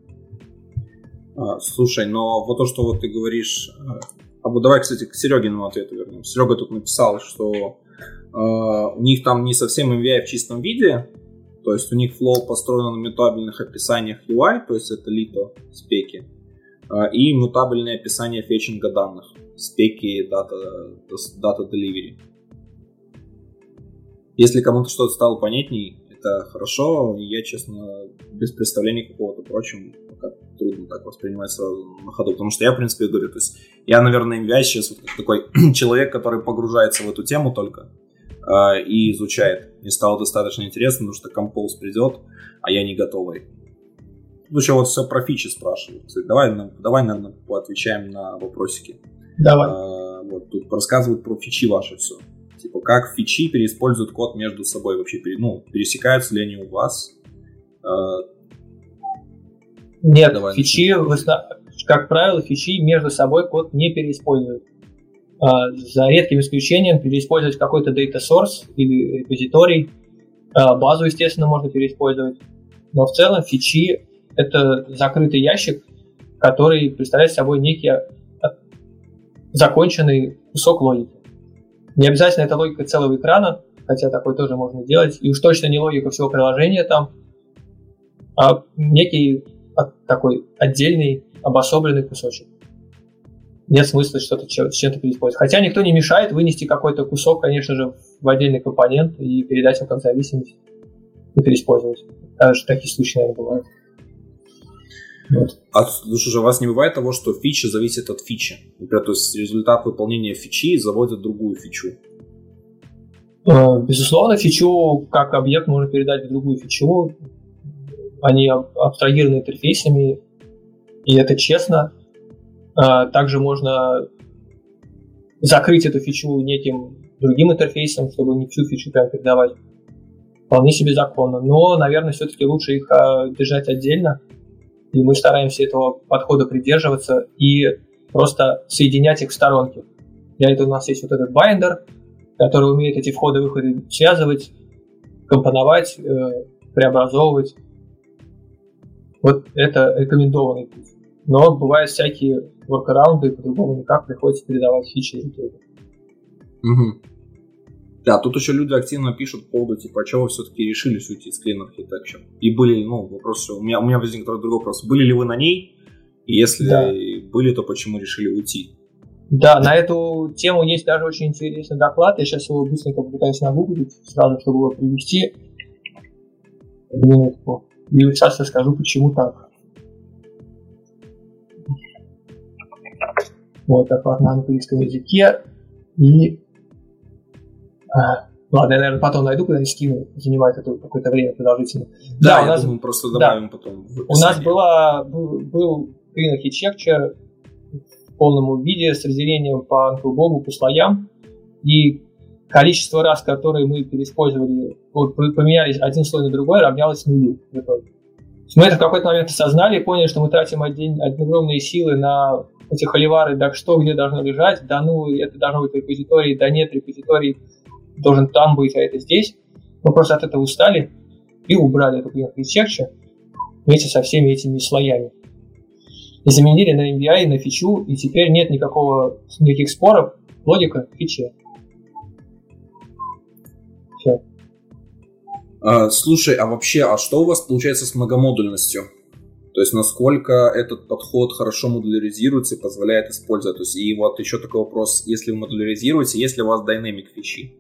А, слушай, но вот то, что вот ты говоришь... Э, а вот давай, кстати, к Серегиному ответу вернем. Серега тут написал, что э, у них там не совсем MVI в чистом виде, то есть у них флоу построен на мутабельных описаниях UI, то есть это лито, спеки, и мутабельное описание фетчинга данных, спеки, дата, дата delivery. Если кому-то что-то стало понятней, это хорошо. Я, честно, без представления какого-то прочего, пока трудно так воспринимать сразу на ходу. Потому что я, в принципе, говорю, то есть я, наверное, MVI сейчас вот такой человек, который погружается в эту тему только э, и изучает. Мне стало достаточно интересно, потому что композ придет, а я не готовый. Ну, еще вот все про фичи спрашивают. Давай, давай, наверное, поотвечаем на вопросики. Давай. А, вот тут рассказывают про фичи ваши все. Типа, как фичи переиспользуют код между собой вообще? Ну, пересекаются ли они у вас? А, Нет, Давай фичи, как правило, фичи между собой код не переиспользуют. А, за редким исключением переиспользовать какой-то data source или репозиторий. А, базу, естественно, можно переиспользовать. Но в целом фичи — это закрытый ящик, который представляет собой некий законченный кусок логики. Не обязательно это логика целого экрана, хотя такой тоже можно делать. И уж точно не логика всего приложения там, а некий такой отдельный обособленный кусочек. Нет смысла что-то чем-то переиспользовать. Хотя никто не мешает вынести какой-то кусок, конечно же, в отдельный компонент и передать его как зависимость и переиспользовать. Даже такие случаи, наверное, бывают. Вот. А слушай, у вас не бывает того, что фича зависит от фичи? Например, то есть результат выполнения фичи заводит другую фичу? Э, безусловно, фичу как объект можно передать в другую фичу. Они абстрагированы интерфейсами, и это честно. Э, также можно закрыть эту фичу неким другим интерфейсом, чтобы не всю фичу прям передавать. Вполне себе законно. Но, наверное, все-таки лучше их э, держать отдельно, и мы стараемся этого подхода придерживаться и просто соединять их в сторонке. Для этого у нас есть вот этот binder, который умеет эти входы-выходы связывать, компоновать, э, преобразовывать. Вот это рекомендованный путь. Но бывают всякие workaround ы, по-другому никак приходится передавать фичи из Угу. Да, тут еще люди активно пишут по поводу, типа, а чего вы все-таки решили уйти из Clean Architecture? И были, ну, вопрос, у меня, у меня возник другой вопрос. Были ли вы на ней? И если да. были, то почему решили уйти? Да, на эту тему есть даже очень интересный доклад. Я сейчас его быстренько попытаюсь нагуглить, сразу, чтобы его привести. Минутку. И сейчас я скажу, почему так. Вот доклад на английском языке. И ладно, я, наверное, потом найду, когда-нибудь скину, занимает это какое-то время продолжительное. Да, да у нас, думаю, просто добавим да, потом. У нас была, был, был Architecture в полном виде с разделением по анклбобу, по слоям, и количество раз, которые мы переиспользовали, вот, поменялись один слой на другой, равнялось нулю в итоге. Мы это в какой-то момент осознали и поняли, что мы тратим один, огромные силы на эти холивары, да что где должно лежать, да ну это должно быть репозиторий, да нет репозиторий, должен там быть, а это здесь. Мы просто от этого устали и убрали эту архитектуру вместе со всеми этими слоями. И заменили на MBI, на фичу, и теперь нет никакого, никаких споров, логика фичи Все. А, слушай, а вообще, а что у вас получается с многомодульностью? То есть насколько этот подход хорошо модуляризируется и позволяет использовать. То есть, и вот еще такой вопрос, если вы модуляризируете, если у вас динамик фичи,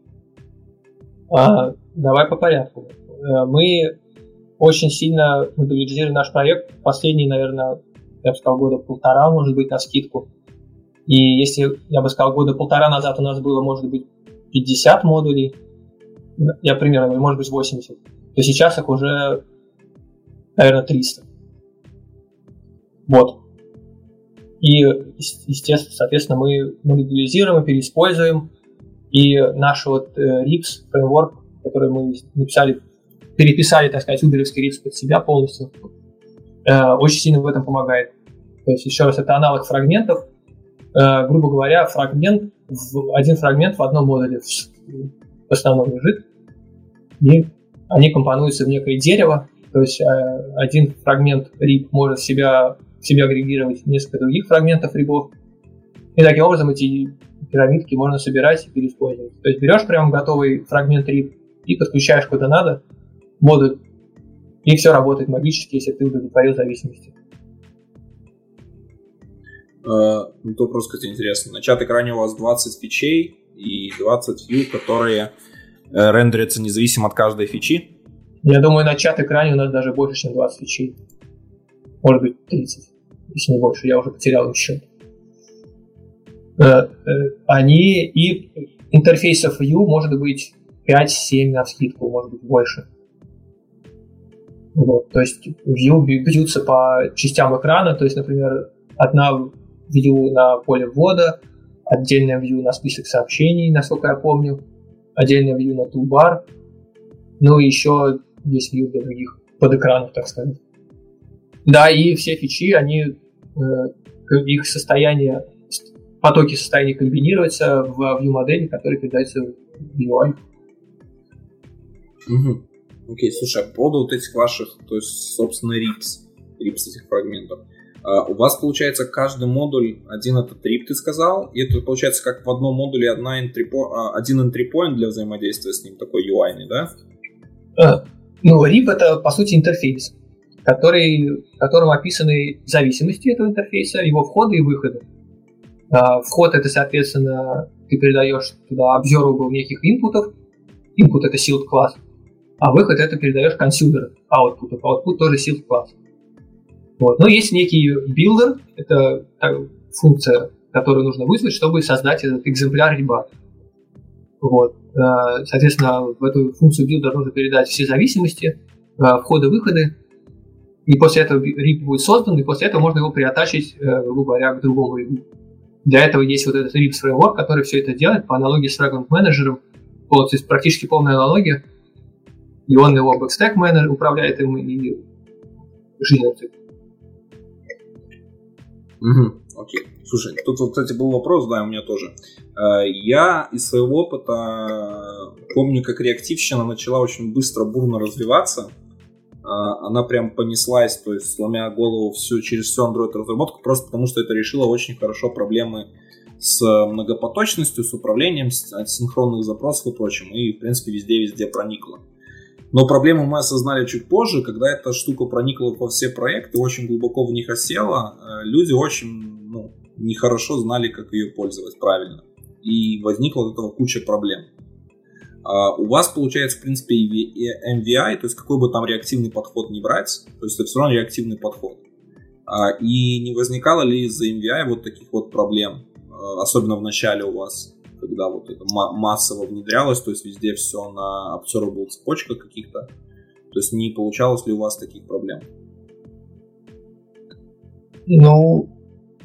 а, давай по порядку. Э, мы очень сильно модуляризировали наш проект. Последний, наверное, я бы сказал, года полтора, может быть, на скидку. И если, я бы сказал, года полтора назад у нас было, может быть, 50 модулей, я примерно, может быть, 80, то сейчас их уже, наверное, 300. Вот. И, естественно, соответственно, мы модулизируем, переиспользуем. И наш вот э, RIPS фреймворк, который мы написали, переписали, так сказать, уберовский RIPS под себя полностью, э, очень сильно в этом помогает. То есть, еще раз, это аналог фрагментов. Э, грубо говоря, фрагмент, в, один фрагмент в одном модуле в, в основном лежит, и они компонуются в некое дерево, то есть один фрагмент RIP может в себя в себя агрегировать несколько других фрагментов рябов. И таким образом эти пирамидки можно собирать и переиспользовать. То есть берешь прям готовый фрагмент RIP и подключаешь куда надо модуль, и все работает магически, если ты удовлетворил зависимости. Uh, ну, то просто, кстати, интересно. На чат-экране у вас 20 фичей и 20 view, которые э, рендерятся независимо от каждой фичи. Я думаю, на чат-экране у нас даже больше, чем 20 фичей. Может быть, 30 если не больше, я уже потерял счет. Э, э, они и интерфейсов Vue может быть 5-7 на скидку, может быть больше. Вот, то есть View бьются по частям экрана, то есть, например, одна View на поле ввода, отдельная View на список сообщений, насколько я помню, отдельная View на toolbar, ну и еще есть View для других подэкранов, так сказать. Да, и все фичи, они, э, их состояние, потоки состояния комбинируются в view модели, которые передаются в UI. Угу. Окей, слушай, а по поводу вот этих ваших, то есть, собственно, RIPS, RIPS этих фрагментов, Uh, у вас получается каждый модуль один этот трип, ты сказал, и это получается как в одном модуле одна entry uh, один entry point для взаимодействия с ним, такой UI, да? Uh, ну, RIP это, по сути, интерфейс который, в котором описаны зависимости этого интерфейса, его входы и выходы. А, вход это, соответственно, ты передаешь туда observable неких инпутов, input это sealed класс, а выход это передаешь consumer output, output тоже sealed класс. Вот. Но есть некий builder, это функция, которую нужно вызвать, чтобы создать этот экземпляр риба. Вот. А, соответственно, в эту функцию builder нужно передать все зависимости, а, входы-выходы, и после этого RIP будет создан, и после этого можно его приотачить, э, грубо говоря, к другому RIP. Для этого есть вот этот RIP фреймворк, который все это делает по аналогии с Fragment Manager. Вот, то есть практически полная аналогия. И он его Backstack Manager управляет им и цикл. Угу, окей. Слушай, тут, кстати, был вопрос, да, у меня тоже. Э, я из своего опыта помню, как реактивщина начала очень быстро, бурно развиваться. А, она прям понеслась, то есть сломя голову всю, через всю Android разработку, просто потому что это решило очень хорошо проблемы с многопоточностью, с управлением, с синхронных запросов и прочим, и, в принципе, везде-везде проникло. Но проблему мы осознали чуть позже, когда эта штука проникла во все проекты, очень глубоко в них осела, э, люди очень ну, нехорошо знали, как ее пользовать правильно. И возникла от этого куча проблем. Uh, у вас получается, в принципе, и MVI, то есть какой бы там реактивный подход не брать, то есть это все равно реактивный подход. Uh, и не возникало ли из-за MVI вот таких вот проблем, uh, особенно в начале у вас, когда вот это массово внедрялось, то есть везде все на observable цепочках каких-то, то есть не получалось ли у вас таких проблем? Ну,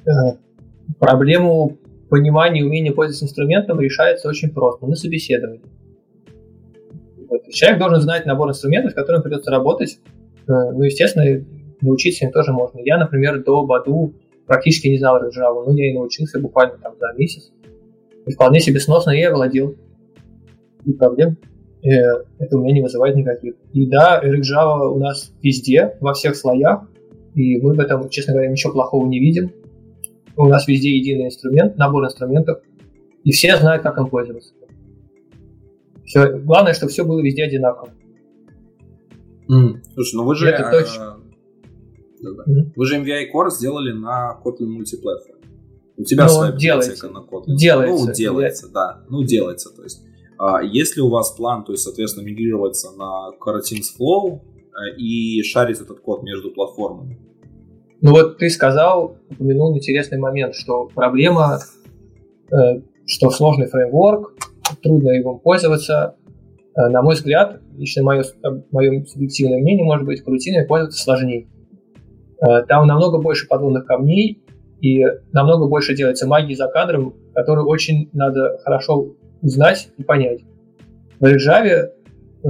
э, проблему понимания и умения пользоваться инструментом решается очень просто, на собеседовании. Человек должен знать набор инструментов, с которым придется работать. Э, ну, естественно, научиться им тоже можно. Я, например, до Баду практически не знал Java, но я и научился буквально там за месяц. И вполне себе сносно я владел. И проблем э, это у меня не вызывает никаких. И да, Java у нас везде, во всех слоях, и мы в этом, честно говоря, ничего плохого не видим. У нас везде единый инструмент, набор инструментов, и все знают, как им пользоваться. Все, главное, чтобы все было везде одинаково. Mm. Слушай, ну вы же... Это точно. Да-да. Mm-hmm. Вы же MVI Core сделали на Kotlin Multiplatform. У тебя ну, своя делается. на Kotlin. Делается. Ну, делается, да. Ну, делается, то есть. А если у вас план, то есть, соответственно, мигрироваться на Coroutines Flow э, и шарить этот код между платформами? Ну вот ты сказал, упомянул интересный момент, что проблема, э, что сложный фреймворк, трудно его пользоваться. Э, на мой взгляд, лично мое, мое субъективное мнение, может быть, крутиной пользоваться сложнее. Э, там намного больше подводных камней, и намного больше делается магии за кадром, которую очень надо хорошо узнать и понять. В Java э,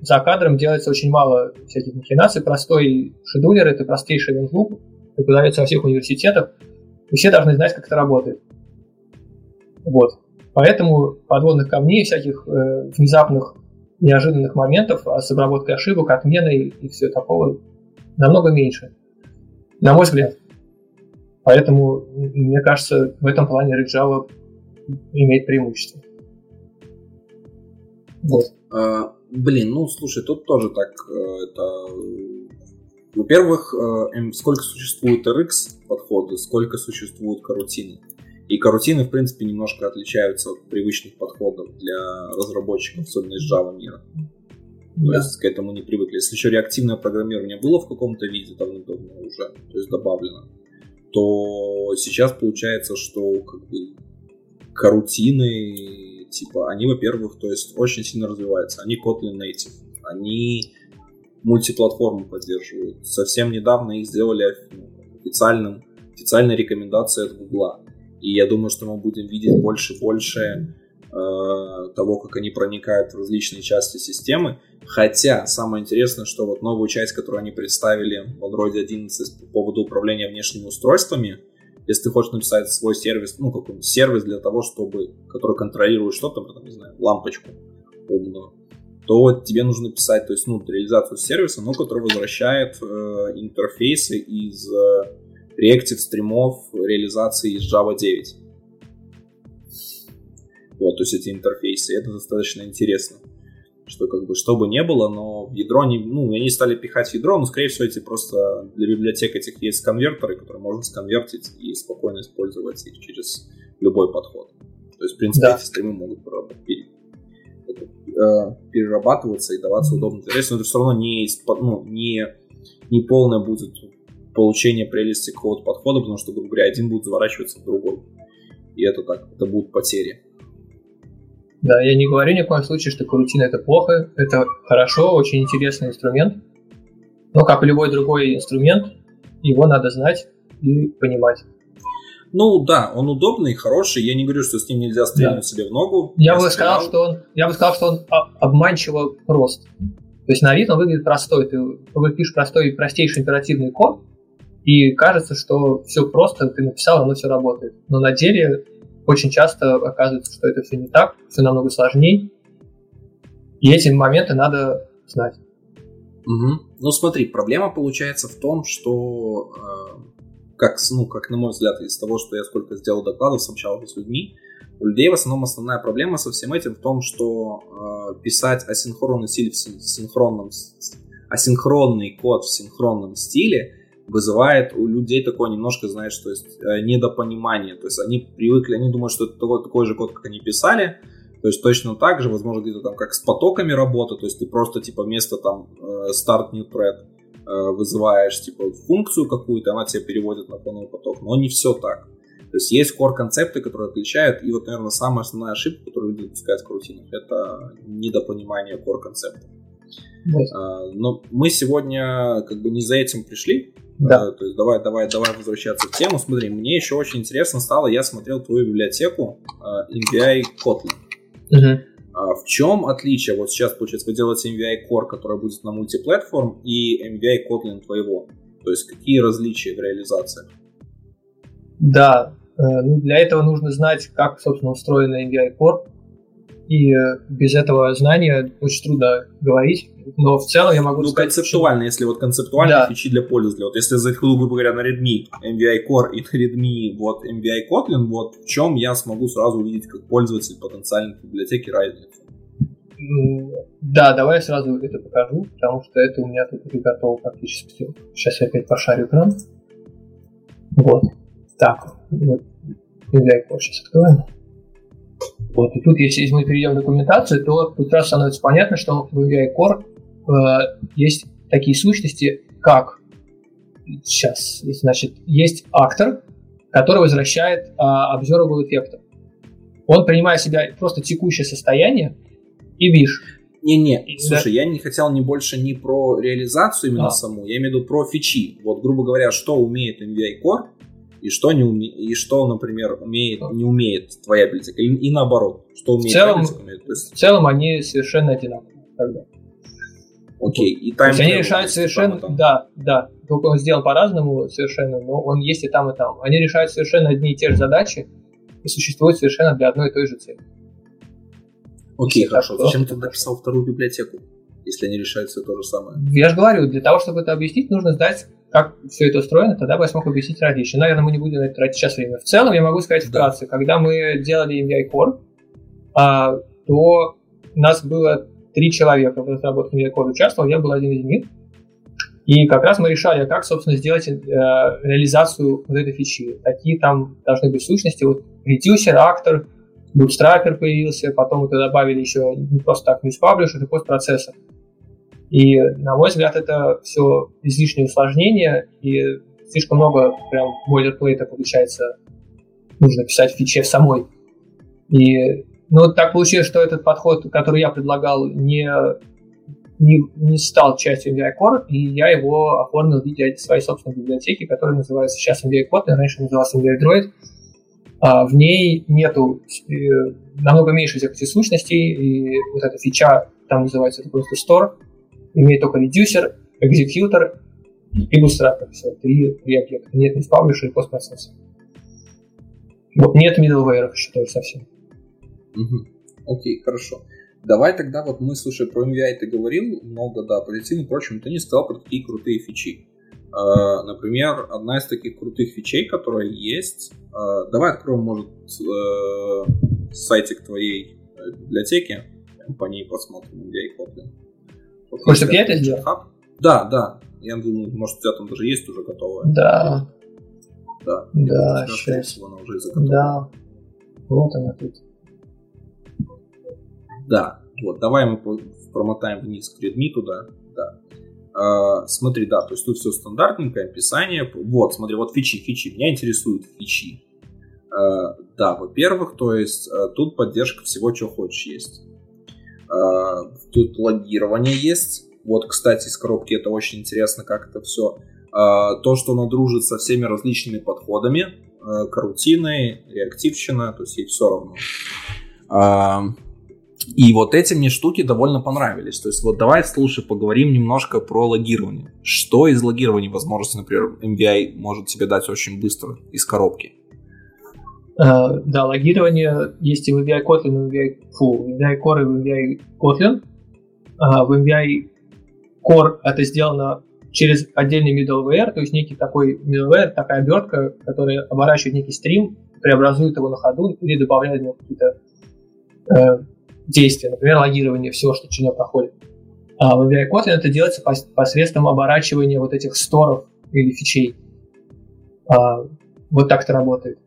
за кадром делается очень мало всяких махинаций. Простой шедулер — это простейший вентлуп, преподается во всех университетах, и все должны знать, как это работает. Вот. Поэтому подводных камней, всяких э, внезапных, неожиданных моментов а с обработкой ошибок, отменой и все такого намного меньше. На мой взгляд. Поэтому, мне кажется, в этом плане Rick Java имеет преимущество. Вот. А, блин, ну слушай, тут тоже так э, это. Во-первых, э, сколько существует RX подходы, сколько существует карутины. И карутины, в принципе, немножко отличаются от привычных подходов для разработчиков, особенно из Java мира. То да. есть к этому не привыкли. Если еще реактивное программирование было в каком-то виде давно-давно уже, то есть добавлено, то сейчас получается, что как бы карутины, типа, они, во-первых, то есть очень сильно развиваются. Они Kotlin Native, они мультиплатформу поддерживают. Совсем недавно их сделали официальным, официальной рекомендацией от Гугла. И я думаю, что мы будем видеть больше и больше э, того, как они проникают в различные части системы. Хотя, самое интересное, что вот новую часть, которую они представили в Android 11 по поводу управления внешними устройствами, если ты хочешь написать свой сервис, ну, какой-нибудь сервис для того, чтобы, который контролирует что-то, там, не знаю, лампочку умную, то тебе нужно писать, то есть, ну, реализацию сервиса, но который возвращает э, интерфейсы из э, реактив стримов реализации из Java 9. Вот, то есть эти интерфейсы, это достаточно интересно что как бы что бы не было, но ядро не, ну, они стали пихать ядро, но скорее всего эти просто для библиотек этих есть конвертеры, которые можно сконвертить и спокойно использовать их через любой подход. То есть, в принципе, да. эти стримы могут э, перерабатываться и даваться удобно интерес, но это все равно не, ну, не, не полное будет получение прелести какого-то подхода, потому что, грубо говоря, один будет заворачиваться в другой. И это так, это будут потери. Да, я не говорю ни в коем случае, что карутина это плохо. Это хорошо, очень интересный инструмент. Но, как и любой другой инструмент, его надо знать и понимать. Ну да, он удобный, хороший. Я не говорю, что с ним нельзя стрелять да. себе в ногу. Я, я бы сказал, что он, я бы сказал, что он обманчиво прост. То есть на вид он выглядит простой. Ты, ты пишешь простой, простейший императивный код, и кажется, что все просто, ты написал, оно все работает. Но на деле очень часто оказывается, что это все не так, все намного сложнее. И эти моменты надо знать. Угу. Ну смотри, проблема получается в том, что, э, как, ну, как на мой взгляд, из того, что я сколько сделал докладов, общался с людьми, у людей в основном основная проблема со всем этим в том, что э, писать асинхронный стиль в синхронном, асинхронный код в синхронном стиле вызывает у людей такое немножко, знаешь, то есть э, недопонимание. То есть они привыкли, они думают, что это такой, такой же код, как они писали. То есть точно так же, возможно, где-то там как с потоками работа, то есть ты просто типа вместо там э, start new thread э, вызываешь типа функцию какую-то, она тебе переводит на полный поток. Но не все так. То есть есть core концепты, которые отличают, и вот, наверное, самая основная ошибка, которую люди допускают в карутинах, это недопонимание core концепта. Вот. Но мы сегодня как бы не за этим пришли, да. То есть давай, давай, давай возвращаться к тему. Смотри, мне еще очень интересно стало, я смотрел твою библиотеку MVI Kotlin. Угу. В чем отличие? Вот сейчас, получается, вы делаете MVI Core, который будет на мультиплатформ, и MVI Kotlin твоего. То есть какие различия в реализации? Да, э, ну, для этого нужно знать, как, собственно, устроена MVI Core, и э, без этого знания очень трудно говорить. Но в целом я могу ну, сказать... концептуально, что... если вот концептуально да. фичи для пользователя. Вот если захожу, грубо говоря, на Redmi MVI Core и на Redmi вот MVI Kotlin, вот в чем я смогу сразу увидеть как пользователь потенциальной библиотеки разницу. Да, давай я сразу это покажу, потому что это у меня тут уже готово практически. Сейчас я опять пошарю экран. Вот. Так, вот. Core сейчас откроем. Вот, и тут, если мы перейдем в документацию, то тут сразу становится понятно, что в AVI Core э, есть такие сущности, как сейчас, значит, есть актор, который возвращает а, observable эффекты. Он принимает в себя просто текущее состояние и бишь. Не-не, слушай, да. я не хотел не больше не про реализацию именно а. саму, я имею в виду про фичи. Вот, грубо говоря, что умеет MVI Core и что не уме... и что, например, умеет, не умеет твоя библиотека, и, и наоборот, что умеет в целом, твоя библиотека. есть... В целом они совершенно одинаковые тогда. Окей, и там... они решают совершенно... Там, да, да. Только он сделан по-разному совершенно, но он есть и там, и там. Они решают совершенно одни и те же задачи и существуют совершенно для одной и той же цели. Окей, если хорошо. Зачем ты написал вторую библиотеку, если они решают все то же самое? Я же говорю, для того, чтобы это объяснить, нужно знать, как все это устроено, тогда бы я смог объяснить радище. Наверное, мы не будем на это тратить сейчас время. В целом, я могу сказать вкратце, да. когда мы делали MVI Core, а, то у нас было три человека в разработке MVI Core участвовал, я был один из них. И как раз мы решали, как, собственно, сделать э, реализацию вот этой фичи. Какие там должны быть сущности. Вот редюсер, актор, Bootstrapper появился, потом туда добавили еще не просто так News Publisher и постпроцессор. И, на мой взгляд, это все излишнее усложнение, и слишком много прям бойлерплейта получается нужно писать в фиче самой. И ну, так получилось, что этот подход, который я предлагал, не, не, не стал частью MVI Core, и я его оформил в виде своей собственной библиотеки, которая называется сейчас MVI Kotlin, раньше назывался MVI Droid. А, в ней нету э, намного меньше всех этих сущностей, и вот эта фича, там называется просто store, имеет только редюсер, экзекьютор и bootstrap. Все, три, три объекта. Нет ни паблиша и постпроцессор. Вот нет middleware еще тоже совсем. Угу. Окей, хорошо. Давай тогда вот мы, слушай, про MVI ты говорил много, да, позитивно, впрочем, ты не сказал про такие крутые фичи. Uh, например, одна из таких крутых фичей, которая есть, uh, давай откроем, может, uh, сайтик твоей библиотеки, по ней посмотрим, и Kotlin. Хочешь, я это сделал? Да, да. Я думаю, может, у тебя там даже есть уже готовое. Да. Да. Да, сейчас. Она уже да. Вот она тут. Да. Вот, давай мы промотаем вниз к Redmi туда. Да. А, смотри, да, то есть тут все стандартненькое, описание. Вот, смотри, вот фичи, фичи. Меня интересуют фичи. А, да, во-первых, то есть а, тут поддержка всего, чего хочешь есть. А, тут логирование есть. Вот, кстати, из коробки это очень интересно, как это все. А, то, что оно дружит со всеми различными подходами, а, карутиной, реактивщина, то есть ей все равно. И вот эти мне штуки довольно понравились. То есть вот давай, слушай, поговорим немножко про логирование. Что из логирования возможности, например, MVI может тебе дать очень быстро из коробки? Uh, да, логирование есть и в MVI Kotlin, и в MVI, фу, в MVI Core и в MVI Kotlin. Uh, в MVI Core это сделано через отдельный middleware, то есть некий такой middleware, такая обертка, которая оборачивает некий стрим, преобразует его на ходу или добавляет в него какие-то uh, действия, например, логирование всего, что через него проходит. А в MVI Kotlin это делается посредством оборачивания вот этих сторов или фичей. Uh, вот так это работает.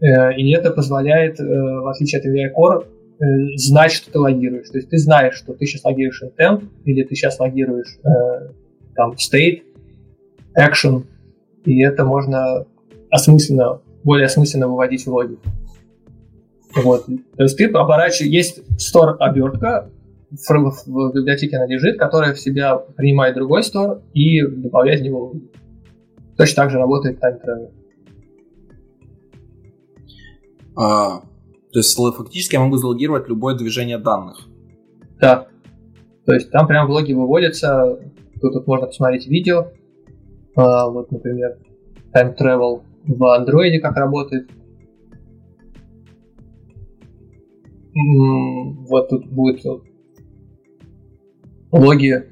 Э, и это позволяет, э, в отличие от AVI Core, э, знать, что ты логируешь. То есть ты знаешь, что ты сейчас логируешь intent, или ты сейчас логируешь там state, action, и это можно осмысленно, более осмысленно выводить в логи. Вот. То есть ты оборачиваешь, есть store обертка, в библиотеке она лежит, которая в себя принимает другой store и добавляет в него Точно так же работает travel. А, то есть фактически я могу залогировать любое движение данных. Да. То есть там прям в логе выводятся, тут, тут можно посмотреть видео, а, вот, например, time travel в Android как работает. Вот тут будет логи,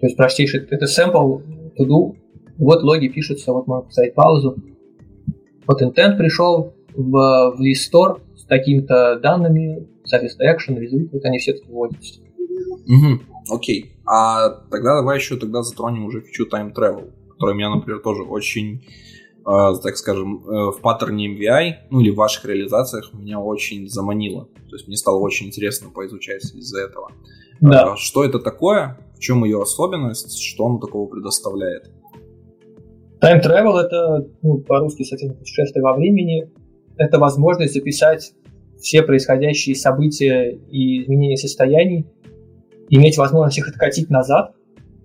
то есть простейший, это to do, вот логи пишутся, вот можно поставить паузу. Вот intent пришел, в, в store с такими-то данными, соответственно, action, result, вот они все тут вводятся. Угу, окей. А тогда давай еще тогда затронем уже фичу Time Travel, которая меня, например, тоже очень, э, так скажем, э, в паттерне MVI, ну или в ваших реализациях меня очень заманила. То есть мне стало очень интересно поизучать из-за этого. Да. А, что это такое, в чем ее особенность, что оно такого предоставляет? Time Travel это, ну, по-русски, соответственно, путешествие во времени. Это возможность записать все происходящие события и изменения состояний, иметь возможность их откатить назад.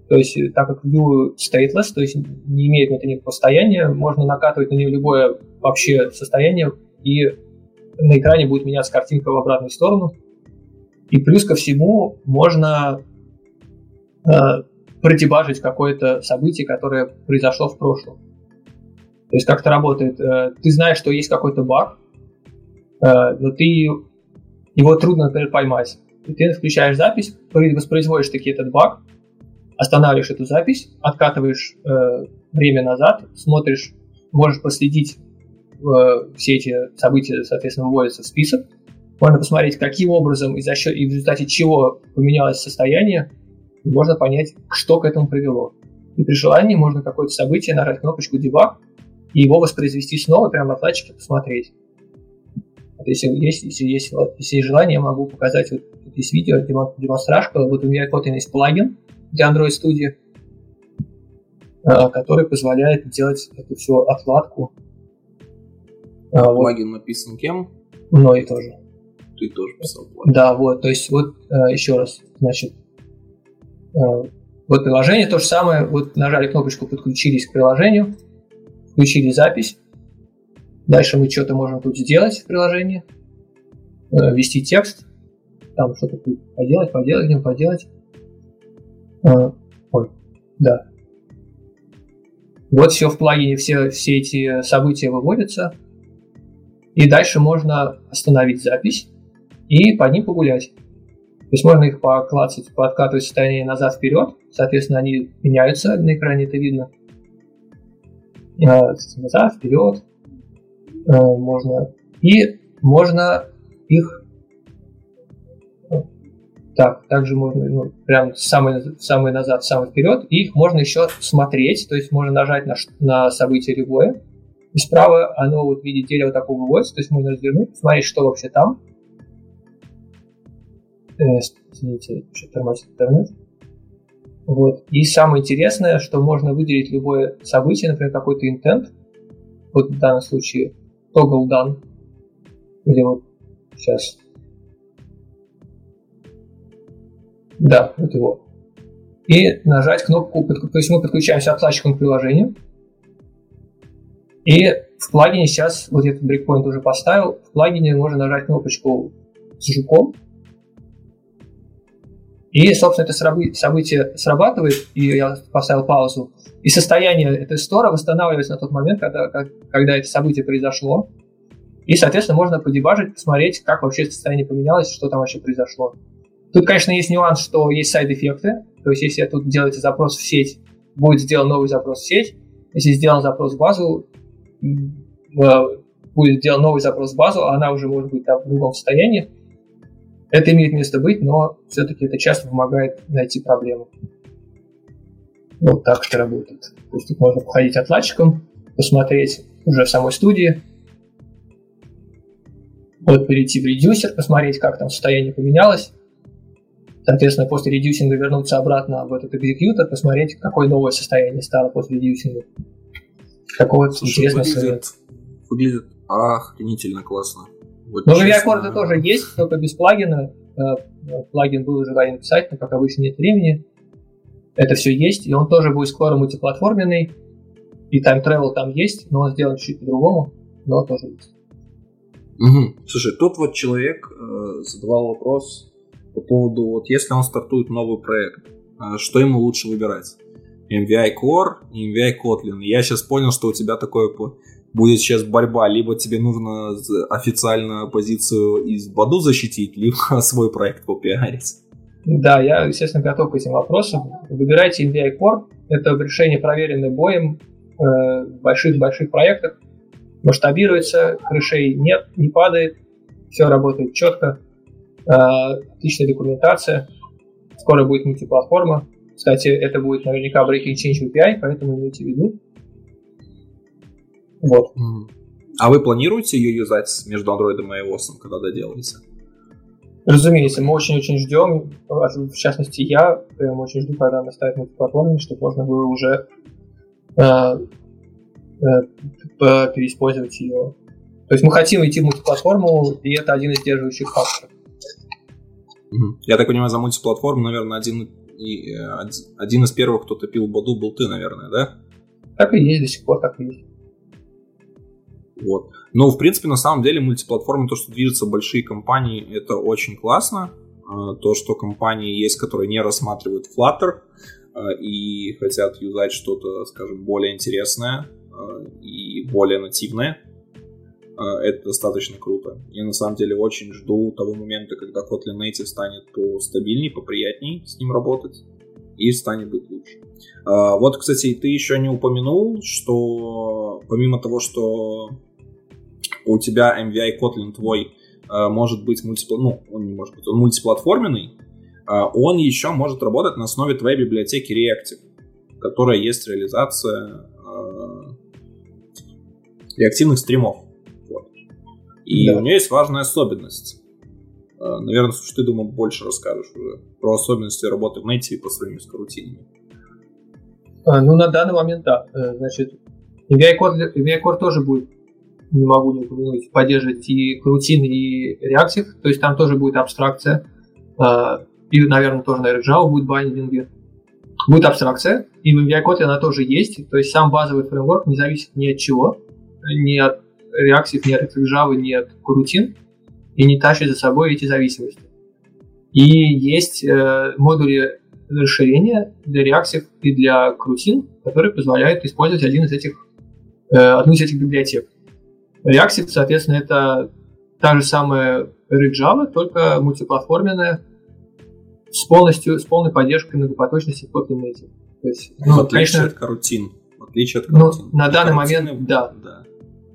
То есть, э, так как view stateless, то есть не имеет никакого состояния, можно накатывать на нее любое вообще состояние, и на экране будет меняться картинка в обратную сторону. И плюс ко всему можно э, продебажить какое-то событие, которое произошло в прошлом. То есть как это работает? Э, ты знаешь, что есть какой-то баг, э, но ты его трудно, например, поймать. Ты включаешь запись, воспроизводишь таки этот баг, останавливаешь эту запись, откатываешь э, время назад, смотришь, можешь последить э, все эти события, соответственно, выводятся в список. Можно посмотреть, каким образом и, за счет, и в результате чего поменялось состояние, и можно понять, что к этому привело. И при желании можно какое-то событие нажать кнопочку debug и его воспроизвести снова прямо на флачике посмотреть. Вот если, есть, если, есть, если есть желание, я могу показать вот здесь видео, демонстражка. Вот у меня вот есть плагин для Android Studio, а, который позволяет делать эту всю отладку. А, плагин вот. написан кем? Мной тоже. Ты тоже писал плагин. Да, вот, то есть вот а, еще раз, значит, вот приложение то же самое, вот нажали кнопочку, подключились к приложению, включили запись. Дальше мы что-то можем тут сделать в приложении, э, ввести текст, там что-то поделать, поделать, поделать. А, ой, да. Вот все в плагине, все, все эти события выводятся. И дальше можно остановить запись и по ним погулять. То есть можно их поклацать, подкатывать состояние назад-вперед, соответственно, они меняются на экране, это видно. Назад, вперед. А, можно. И можно их так, также можно ну, прям самый, самый назад, самый вперед, и их можно еще смотреть, то есть можно нажать на, на событие любое, и справа оно вот в виде дерева такого выводится, то есть можно развернуть, посмотреть, что вообще там, Э, извините, что тормозит интернет. Вот. И самое интересное, что можно выделить любое событие, например, какой-то intent, вот в данном случае toggle done, или вот сейчас, да, вот его, и нажать кнопку, то есть мы подключаемся отладчиком к приложению, и в плагине сейчас, вот этот брейкпоинт уже поставил, в плагине можно нажать кнопочку с жуком, и, собственно, это событие срабатывает, и я поставил паузу, и состояние этой стора восстанавливается на тот момент, когда, когда это событие произошло. И, соответственно, можно подебажить, посмотреть, как вообще состояние поменялось, что там вообще произошло. Тут, конечно, есть нюанс, что есть сайд-эффекты. То есть, если тут делаете запрос в сеть, будет сделан новый запрос в сеть. Если сделан запрос в базу, будет сделан новый запрос в базу, а она уже может быть в другом состоянии. Это имеет место быть, но все-таки это часто помогает найти проблему. Вот так это работает. То есть тут можно походить отладчиком, посмотреть уже в самой студии, вот перейти в редюсер, посмотреть, как там состояние поменялось. Соответственно, после редюсинга вернуться обратно в этот экзекьютор, посмотреть, какое новое состояние стало после редюсинга. Такое вот интересное выглядит, выглядит охренительно классно. Вот, ну, VI-аккорды тоже есть, только без плагина. Э, плагин был желание написать, но, как обычно, нет времени. Это все есть, и он тоже будет скоро мультиплатформенный. И Time Travel там есть, но он сделан чуть по-другому, но тоже есть. Угу. Слушай, тут вот человек э, задавал вопрос по поводу, вот если он стартует новый проект, э, что ему лучше выбирать? MVI Core и MVI Kotlin. Я сейчас понял, что у тебя такое будет сейчас борьба, либо тебе нужно официально позицию из Баду защитить, либо свой проект попиарить. Да, я, естественно, готов к этим вопросам. Выбирайте MVI Core. Это решение, проверенное боем э, в больших-больших проектах. Масштабируется, крышей нет, не падает, все работает четко, э, отличная документация. Скоро будет мультиплатформа. Кстати, это будет наверняка Breaking Change API, поэтому имейте в виду. Вот. А вы планируете ее юзать между Android и iOS, когда доделаете? Разумеется, мы очень-очень ждем, в частности я, прям очень жду, когда она станет мультиплатформой, чтобы можно было уже э, э, переиспользовать ее. То есть мы хотим идти в мультиплатформу, и это один из сдерживающих факторов. Я так понимаю, за мультиплатформу, наверное, один, и, э, один из первых, кто топил Баду, был ты, наверное, да? Так и есть, до сих пор так и есть. Вот. Но, в принципе, на самом деле, мультиплатформа, то, что движутся большие компании, это очень классно. А, то, что компании есть, которые не рассматривают Flutter а, и хотят юзать что-то, скажем, более интересное а, и более нативное, это достаточно круто. Я на самом деле очень жду того момента, когда Kotlin Native станет постабильней, поприятней с ним работать и станет быть лучше. Вот, кстати, ты еще не упомянул, что помимо того, что у тебя MVI Kotlin твой э, может быть мультипл... ну, он не может быть, он мультиплатформенный, э, он еще может работать на основе твоей библиотеки Reactive, которая есть реализация э, реактивных стримов. Вот. И да. у нее есть важная особенность. Наверное, слушай, ты, думаю, больше расскажешь уже про особенности работы в Native по сравнению с карутинами. Ну, на данный момент, да. Значит, MVI Core, MVI Core тоже будет не могу не упомянуть, поддерживать и Crutin, и Reactive, то есть там тоже будет абстракция, а, и, наверное, тоже на Java будет байдинги. Будет абстракция, и в MVI Kotlin она тоже есть, то есть сам базовый фреймворк не зависит ни от чего, ни от Reactive, ни от Java, ни от Crutin, и не тащит за собой эти зависимости. И есть э, модули расширения для Reactive и для Crutin, которые позволяют использовать один из этих, э, одну из этих библиотек. Reactive, соответственно, это та же самая Java, только мультиплатформенная, с, полностью, с полной поддержкой многопоточности Kotlin Native. То есть, ну, в отличие конечно, от карутин. В отличие от карутин. Ну, на данный момент, да. да.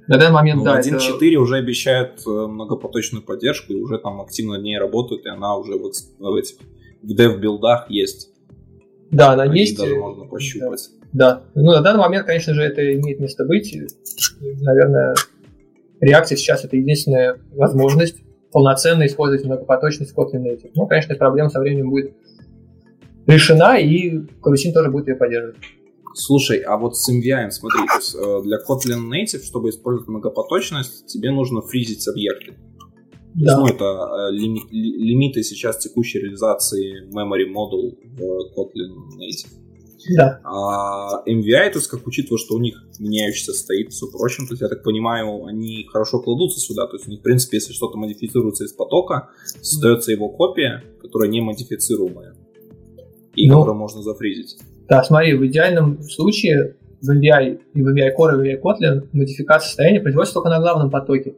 На данный момент, ну, да. 1.4 это... уже обещает э, многопоточную поддержку, и уже там активно над ней работают, и она уже в, в этих в дев-билдах есть. Да, она есть. даже можно пощупать. Да. да. Ну, на данный момент, конечно же, это имеет место быть. Наверное, React сейчас это единственная возможность полноценно использовать многопоточность Kotlin Native. Ну, конечно, проблема со временем будет решена, и Карусин тоже будет ее поддерживать. Слушай, а вот с MVI, смотри, э, для Kotlin Native, чтобы использовать многопоточность, тебе нужно фризить объекты. Да. Ну, это э, лими- лимиты сейчас текущей реализации memory model в Kotlin Native. Да. А MVI, есть, как учитывая, что у них меняющийся стоит, все прочим, то есть, я так понимаю, они хорошо кладутся сюда, то есть, у них, в принципе, если что-то модифицируется из потока, создается его копия, которая не модифицируемая, и ну, которую можно зафризить. Да, смотри, в идеальном случае в MVI и в MVI Core и в MVI Kotlin модификация состояния производится только на главном потоке.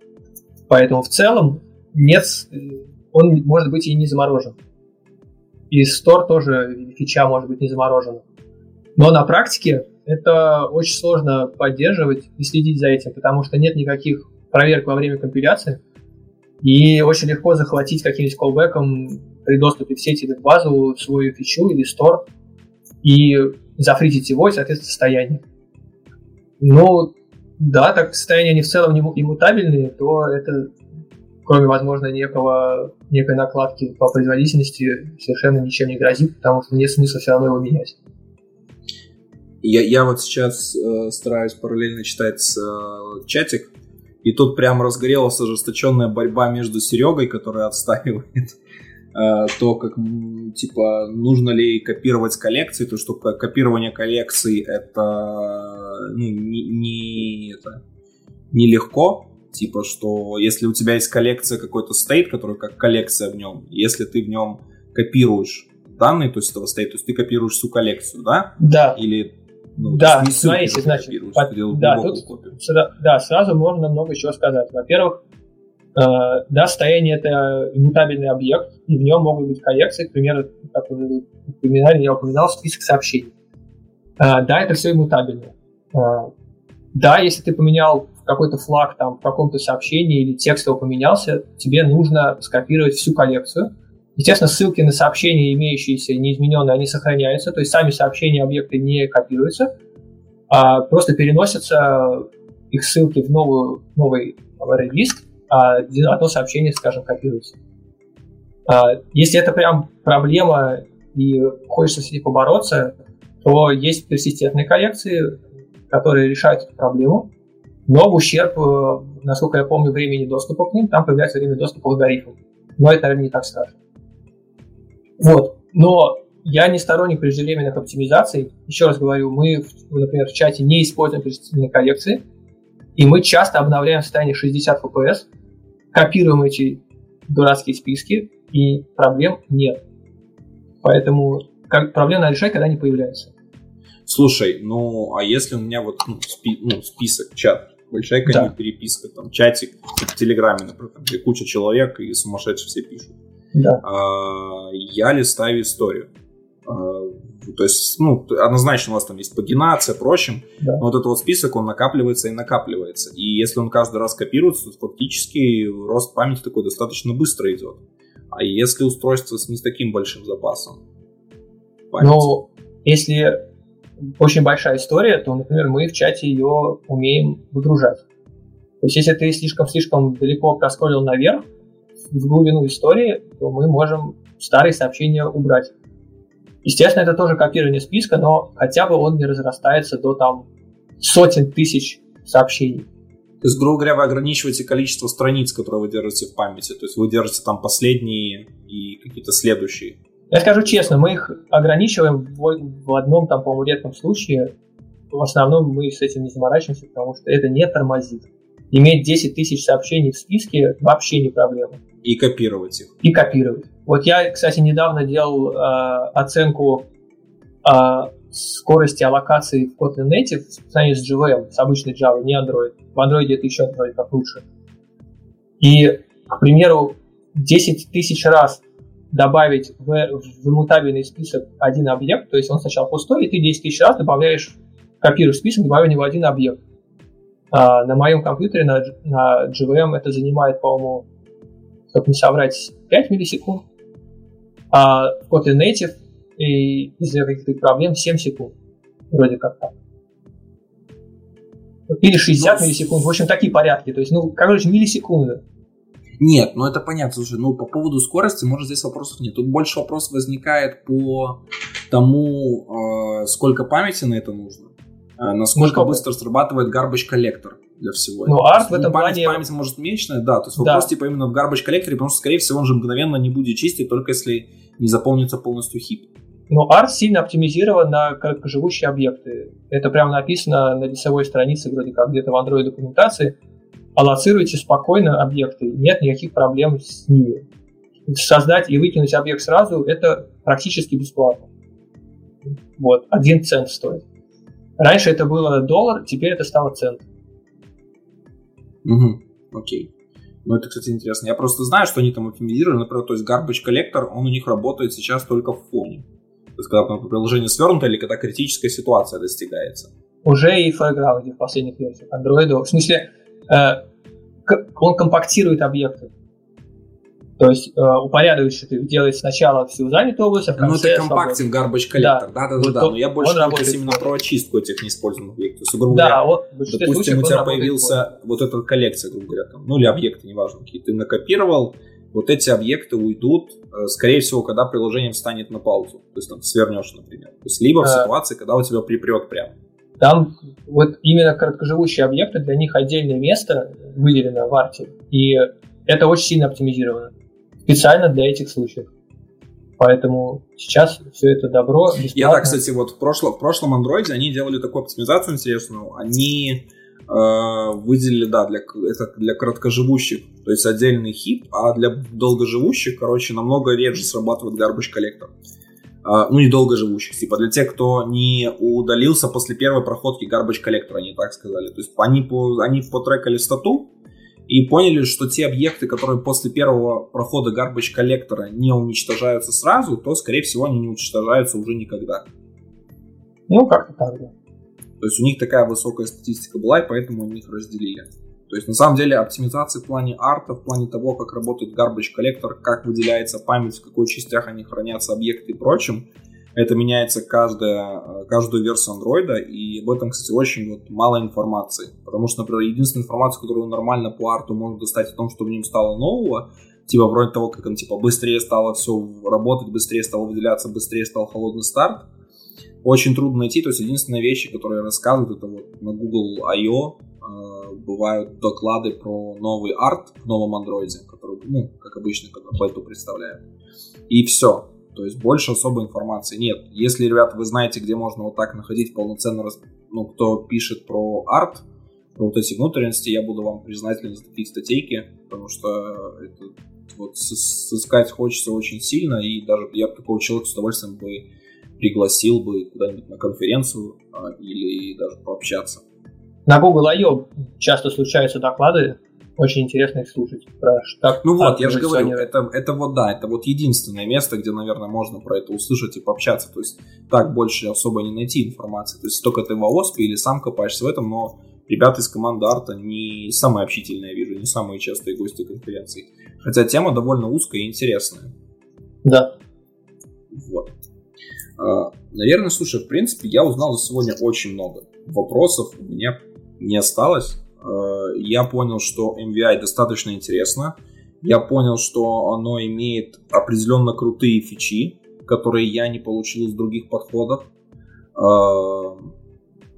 Поэтому в целом нет, он может быть и не заморожен. И Store тоже фича может быть не заморожена. Но на практике это очень сложно поддерживать и следить за этим, потому что нет никаких проверок во время компиляции, и очень легко захватить каким-нибудь колбеком при доступе в сети или в базу свою фичу или стор и зафризить его и, соответственно, состояние. Ну, да, так состояние они в целом иммутабельные, то это, кроме, возможно, некого, некой накладки по производительности, совершенно ничем не грозит, потому что нет смысла все равно его менять. Я, я вот сейчас э, стараюсь параллельно читать э, чатик, и тут прям разгорелась ожесточенная борьба между Серегой, который отстаивает э, то, как типа нужно ли копировать коллекции, то что копирование коллекций это ну, не, не это нелегко, типа что если у тебя есть коллекция какой-то стейт, который как коллекция в нем, если ты в нем копируешь данные, то есть этого стейт, то есть ты копируешь всю коллекцию, да? Да. Или ну, да, смотрите, значит, под, да, тут, сюда, да, сразу можно много чего сказать. Во-первых, э, да, состояние это иммутабельный объект, и в нем могут быть коллекции, к примеру, как вы упоминали, я упоминал список сообщений. Э, да, это все иммутабельно. Э, да, если ты поменял какой-то флаг там в каком-то сообщении или текст его поменялся, тебе нужно скопировать всю коллекцию Естественно, ссылки на сообщения, имеющиеся неизмененные, они сохраняются, то есть сами сообщения объекты не копируются, а просто переносятся их ссылки в новую, новый релиз, а одно сообщение, скажем, копируется. А, если это прям проблема и хочется с ней побороться, то есть персистентные коллекции, которые решают эту проблему, но в ущерб, э, насколько я помню, времени доступа к ним, там появляется время доступа к алгоритмам. Но это, наверное, не так страшно. Вот. Но я не сторонник преждевременных оптимизаций. Еще раз говорю, мы, например, в чате не используем персистентные коллекции, и мы часто обновляем состояние 60 FPS, копируем эти дурацкие списки, и проблем нет. Поэтому как, проблем надо решать, когда они появляются. Слушай, ну а если у меня вот ну, спи, ну, список, чат, большая да. переписка, там чатик в Телеграме, например, где куча человек и сумасшедшие все пишут. Да. А, я листаю историю. А, то есть, ну, однозначно у вас там есть пагинация, прочим, да. но вот этот вот список, он накапливается и накапливается. И если он каждый раз копируется, то фактически рост памяти такой достаточно быстро идет. А если устройство с не с таким большим запасом? Памяти? Ну, если очень большая история, то, например, мы в чате ее умеем выгружать. То есть, если ты слишком-слишком далеко просколил наверх, в глубину истории, то мы можем старые сообщения убрать. Естественно, это тоже копирование списка, но хотя бы он не разрастается до там сотен тысяч сообщений. То есть, грубо говоря, вы ограничиваете количество страниц, которые вы держите в памяти. То есть вы держите там последние и какие-то следующие. Я скажу честно, мы их ограничиваем в, в одном, там, по-моему, редком случае. В основном мы с этим не заморачиваемся, потому что это не тормозит. Иметь 10 тысяч сообщений в списке вообще не проблема. И копировать их. И копировать. Вот я, кстати, недавно делал э, оценку э, скорости аллокации в Kotlin Native в сравнении с JVM, с обычной Java, не Android. В Android это еще вроде как лучше. И, к примеру, 10 тысяч раз добавить в, в иммутабельный список один объект, то есть он сначала пустой, и ты 10 тысяч раз добавляешь, копируешь список, добавляя в него один объект. А, на моем компьютере, на, на JVM это занимает, по-моему, как не соврать, 5 миллисекунд. А Kotlin Native и из-за каких-то проблем 7 секунд. Вроде как так. Или 60 ну, миллисекунд. В общем, такие порядки. То есть, ну, короче, миллисекунды. Нет, ну это понятно. Слушай, ну по поводу скорости, может, здесь вопросов нет. Тут больше вопросов возникает по тому, э, сколько памяти на это нужно, э, насколько ну, быстро срабатывает garbage коллектор для всего. Ну, арт в этом память, плане... Память может меньшая, да. То есть да. вопрос типа именно в garbage коллекторе, потому что, скорее всего, он же мгновенно не будет чистить, только если не заполнится полностью хип. Но ART сильно оптимизирован на короткоживущие объекты. Это прямо написано на лицевой странице, вроде как где-то в Android документации. Аллоцируйте спокойно объекты, нет никаких проблем с ними. Создать и выкинуть объект сразу – это практически бесплатно. Вот, один цент стоит. Раньше это было доллар, теперь это стало цент. Угу, окей. Ну, это, кстати, интересно. Я просто знаю, что они там оптимизировали. Например, то есть Garbage Collector, он у них работает сейчас только в фоне. То есть, когда приложение свернуто или когда критическая ситуация достигается. Уже и в Foreground в последних версиях Android. В смысле, э, он компактирует объекты. То есть э, упорядочивает их, делает сначала всю занятую область, а в конце... Ну, это компактинг garbage коллектор, да, да, да, вот да, но я больше говорю именно про очистку этих неиспользованных объектов. То да, вот, допустим, у тебя появился вот эта коллекция, грубо говоря, там, ну или объекты, неважно, какие ты накопировал, вот эти объекты уйдут, э, скорее всего, когда приложение встанет на паузу. То есть там свернешь, например. То есть либо в а... ситуации, когда у тебя припрет прям. Там вот именно короткоживущие объекты, для них отдельное место выделено в арте. И это очень сильно оптимизировано специально для этих случаев. Поэтому сейчас все это добро бесплатно. Я так, кстати, вот в прошлом, в прошлом Android они делали такую оптимизацию интересную. Они э, выделили, да, для, это для короткоживущих, то есть отдельный хип, а для долгоживущих, короче, намного реже срабатывает garbage коллектор. Э, ну, не долгоживущих, типа для тех, кто не удалился после первой проходки garbage коллектора, они так сказали. То есть они, по, они потрекали стату, и поняли, что те объекты, которые после первого прохода garbage коллектора не уничтожаются сразу, то, скорее всего, они не уничтожаются уже никогда. Ну, как-то так, да. То есть у них такая высокая статистика была, и поэтому они их разделили. То есть, на самом деле, оптимизации в плане арта, в плане того, как работает garbage коллектор, как выделяется память, в какой частях они хранятся, объекты и прочим, это меняется каждая, каждую версию андроида, и об этом, кстати, очень вот мало информации. Потому что, например, единственная информация, которую нормально по арту можно достать о том, что в нем стало нового, типа вроде того, как он типа быстрее стало все работать, быстрее стало выделяться, быстрее стал холодный старт, очень трудно найти. То есть единственная вещь, которая рассказывают, это вот на Google I.O. Э, бывают доклады про новый арт в новом андроиде, который, ну, как обычно, как бету представляют. И все. То есть больше особой информации нет. Если, ребята, вы знаете, где можно вот так находить полноценно, ну, кто пишет про арт, про вот эти внутренности, я буду вам признателен за такие статейки, потому что это вот сыскать хочется очень сильно, и даже я такого человека с удовольствием бы пригласил бы куда-нибудь на конференцию а, или даже пообщаться. На Google I.O. часто случаются доклады очень интересно их слушать. Про штаб ну вот, я же говорю, это, это вот да, это вот единственное место, где, наверное, можно про это услышать и пообщаться. То есть так больше особо не найти информации. То есть только ты в ОСПе или сам копаешься в этом, но ребята из команды арта не самые общительные, я вижу, не самые частые гости конференций. Хотя тема довольно узкая и интересная. Да. Вот. А, наверное, слушай, в принципе, я узнал за сегодня очень много. Вопросов у меня не осталось. Э, я понял, что MVI достаточно интересно. Я понял, что оно имеет определенно крутые фичи, которые я не получил из других подходов. Э,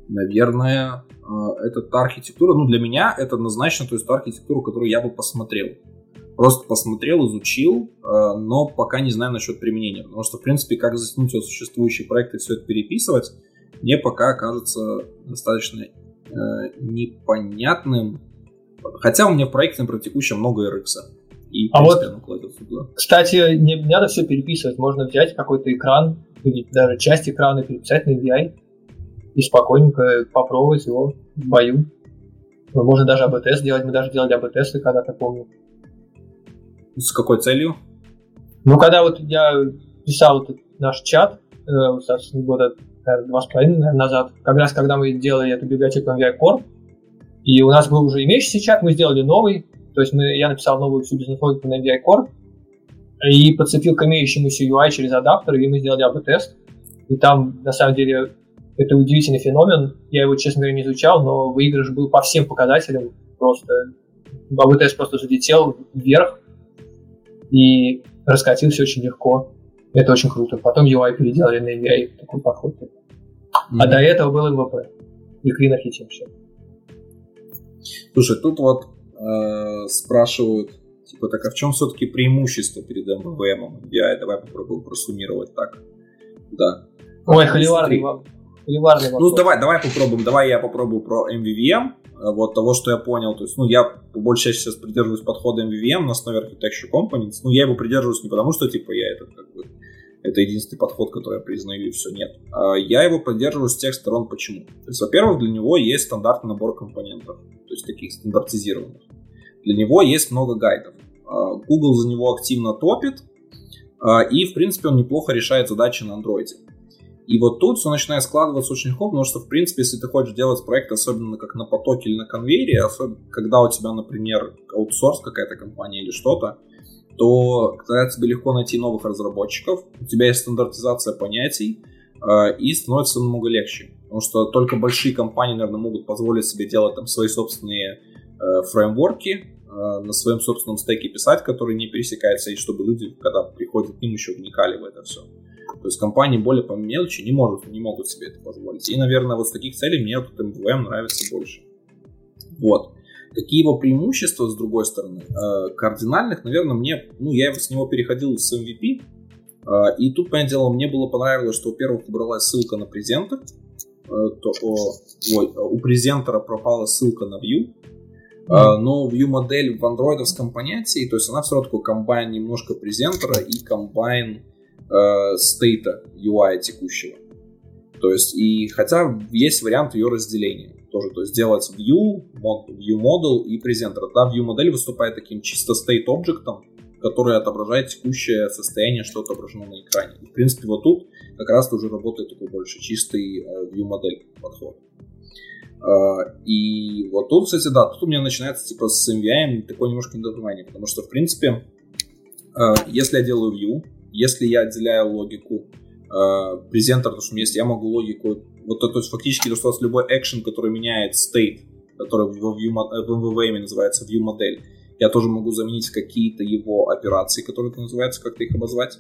наверное, э, это та архитектура, ну для меня это однозначно то есть та архитектура, которую я бы посмотрел. Просто посмотрел, изучил, но пока не знаю насчет применения. Потому что, в принципе, как затянуть существующие проекты и все это переписывать, мне пока кажется достаточно э, непонятным. Хотя у меня в проекте, например, текущем много RX. И, а вот, кстати, не, надо все переписывать. Можно взять какой-то экран или даже часть экрана переписать на AVI и спокойненько попробовать его в бою. Можно даже АБ-тест делать. Мы даже делали АБ-тесты когда-то, помню. С какой целью? Ну, когда вот я писал вот наш чат, э, года наверное, два с половиной назад, как раз когда мы делали эту библиотеку MVI Core, и у нас был уже имеющийся чат, мы сделали новый, то есть мы, я написал новую всю бизнес-логику на MVI Core, и подцепил к имеющемуся UI через адаптер, и мы сделали АБ-тест. И там, на самом деле, это удивительный феномен. Я его, честно говоря, не изучал, но выигрыш был по всем показателям. Просто АБ-тест просто залетел вверх и раскатился очень легко. Это очень круто. Потом UI переделали на AVI, такой подход. Mm-hmm. А до этого был MVP. И Clean Architecture. Слушай, тут вот э, спрашивают, типа, так а в чем все-таки преимущество перед MVM? Я давай попробую просуммировать так. Да. Ой, холиварный вам. Холиварный Ну, давай, давай попробуем. Давай я попробую про MVVM. Э, вот того, что я понял. То есть, ну, я по большей части сейчас придерживаюсь подхода MVVM на основе Architecture Components. Ну, я его придерживаюсь не потому, что, типа, я этот, как бы, это единственный подход, который я признаю, и все, нет. А я его поддерживаю с тех сторон, почему. То есть, во-первых, для него есть стандартный набор компонентов, то есть таких стандартизированных. Для него есть много гайдов. А, Google за него активно топит, а, и, в принципе, он неплохо решает задачи на андроиде. И вот тут все начинает складываться очень легко, потому что, в принципе, если ты хочешь делать проект, особенно как на потоке или на конвейере, особенно когда у тебя, например, аутсорс какая-то компания или что-то, то тогда тебе легко найти новых разработчиков, у тебя есть стандартизация понятий, э, и становится намного легче. Потому что только большие компании, наверное, могут позволить себе делать там свои собственные э, фреймворки, э, на своем собственном стеке писать, который не пересекается, и чтобы люди, когда приходят к ним, еще вникали в это все. То есть компании более по мелочи не могут, не могут себе это позволить. И, наверное, вот с таких целей мне вот MVM нравится больше. Вот. Какие его преимущества, с другой стороны? Э, кардинальных, наверное, мне, ну, я с него переходил с MVP, э, и тут, понятное дело, мне было понравилось, что, во-первых, убралась ссылка на презентер, э, то, ой, у презентера пропала ссылка на view, mm-hmm. но view модель в андроидовском понятии, то есть она все равно такой комбайн немножко презентера и комбайн стейта UI текущего. То есть, и хотя есть вариант ее разделения тоже, то есть делать view, view model и презентер. Да, view модель выступает таким чисто state объектом, который отображает текущее состояние, что отображено на экране. И, в принципе, вот тут как раз уже работает такой больше чистый э, view модель подход. Uh, и вот тут, кстати, да, тут у меня начинается типа с MVI такое немножко недопонимание, потому что, в принципе, uh, если я делаю view, если я отделяю логику uh, презентер, то, что есть, я могу логику, вот то, то есть фактически, то, что у вас любой экшен, который меняет state, который в, view, в MVVM называется view модель, я тоже могу заменить какие-то его операции, которые это называется, как-то их обозвать.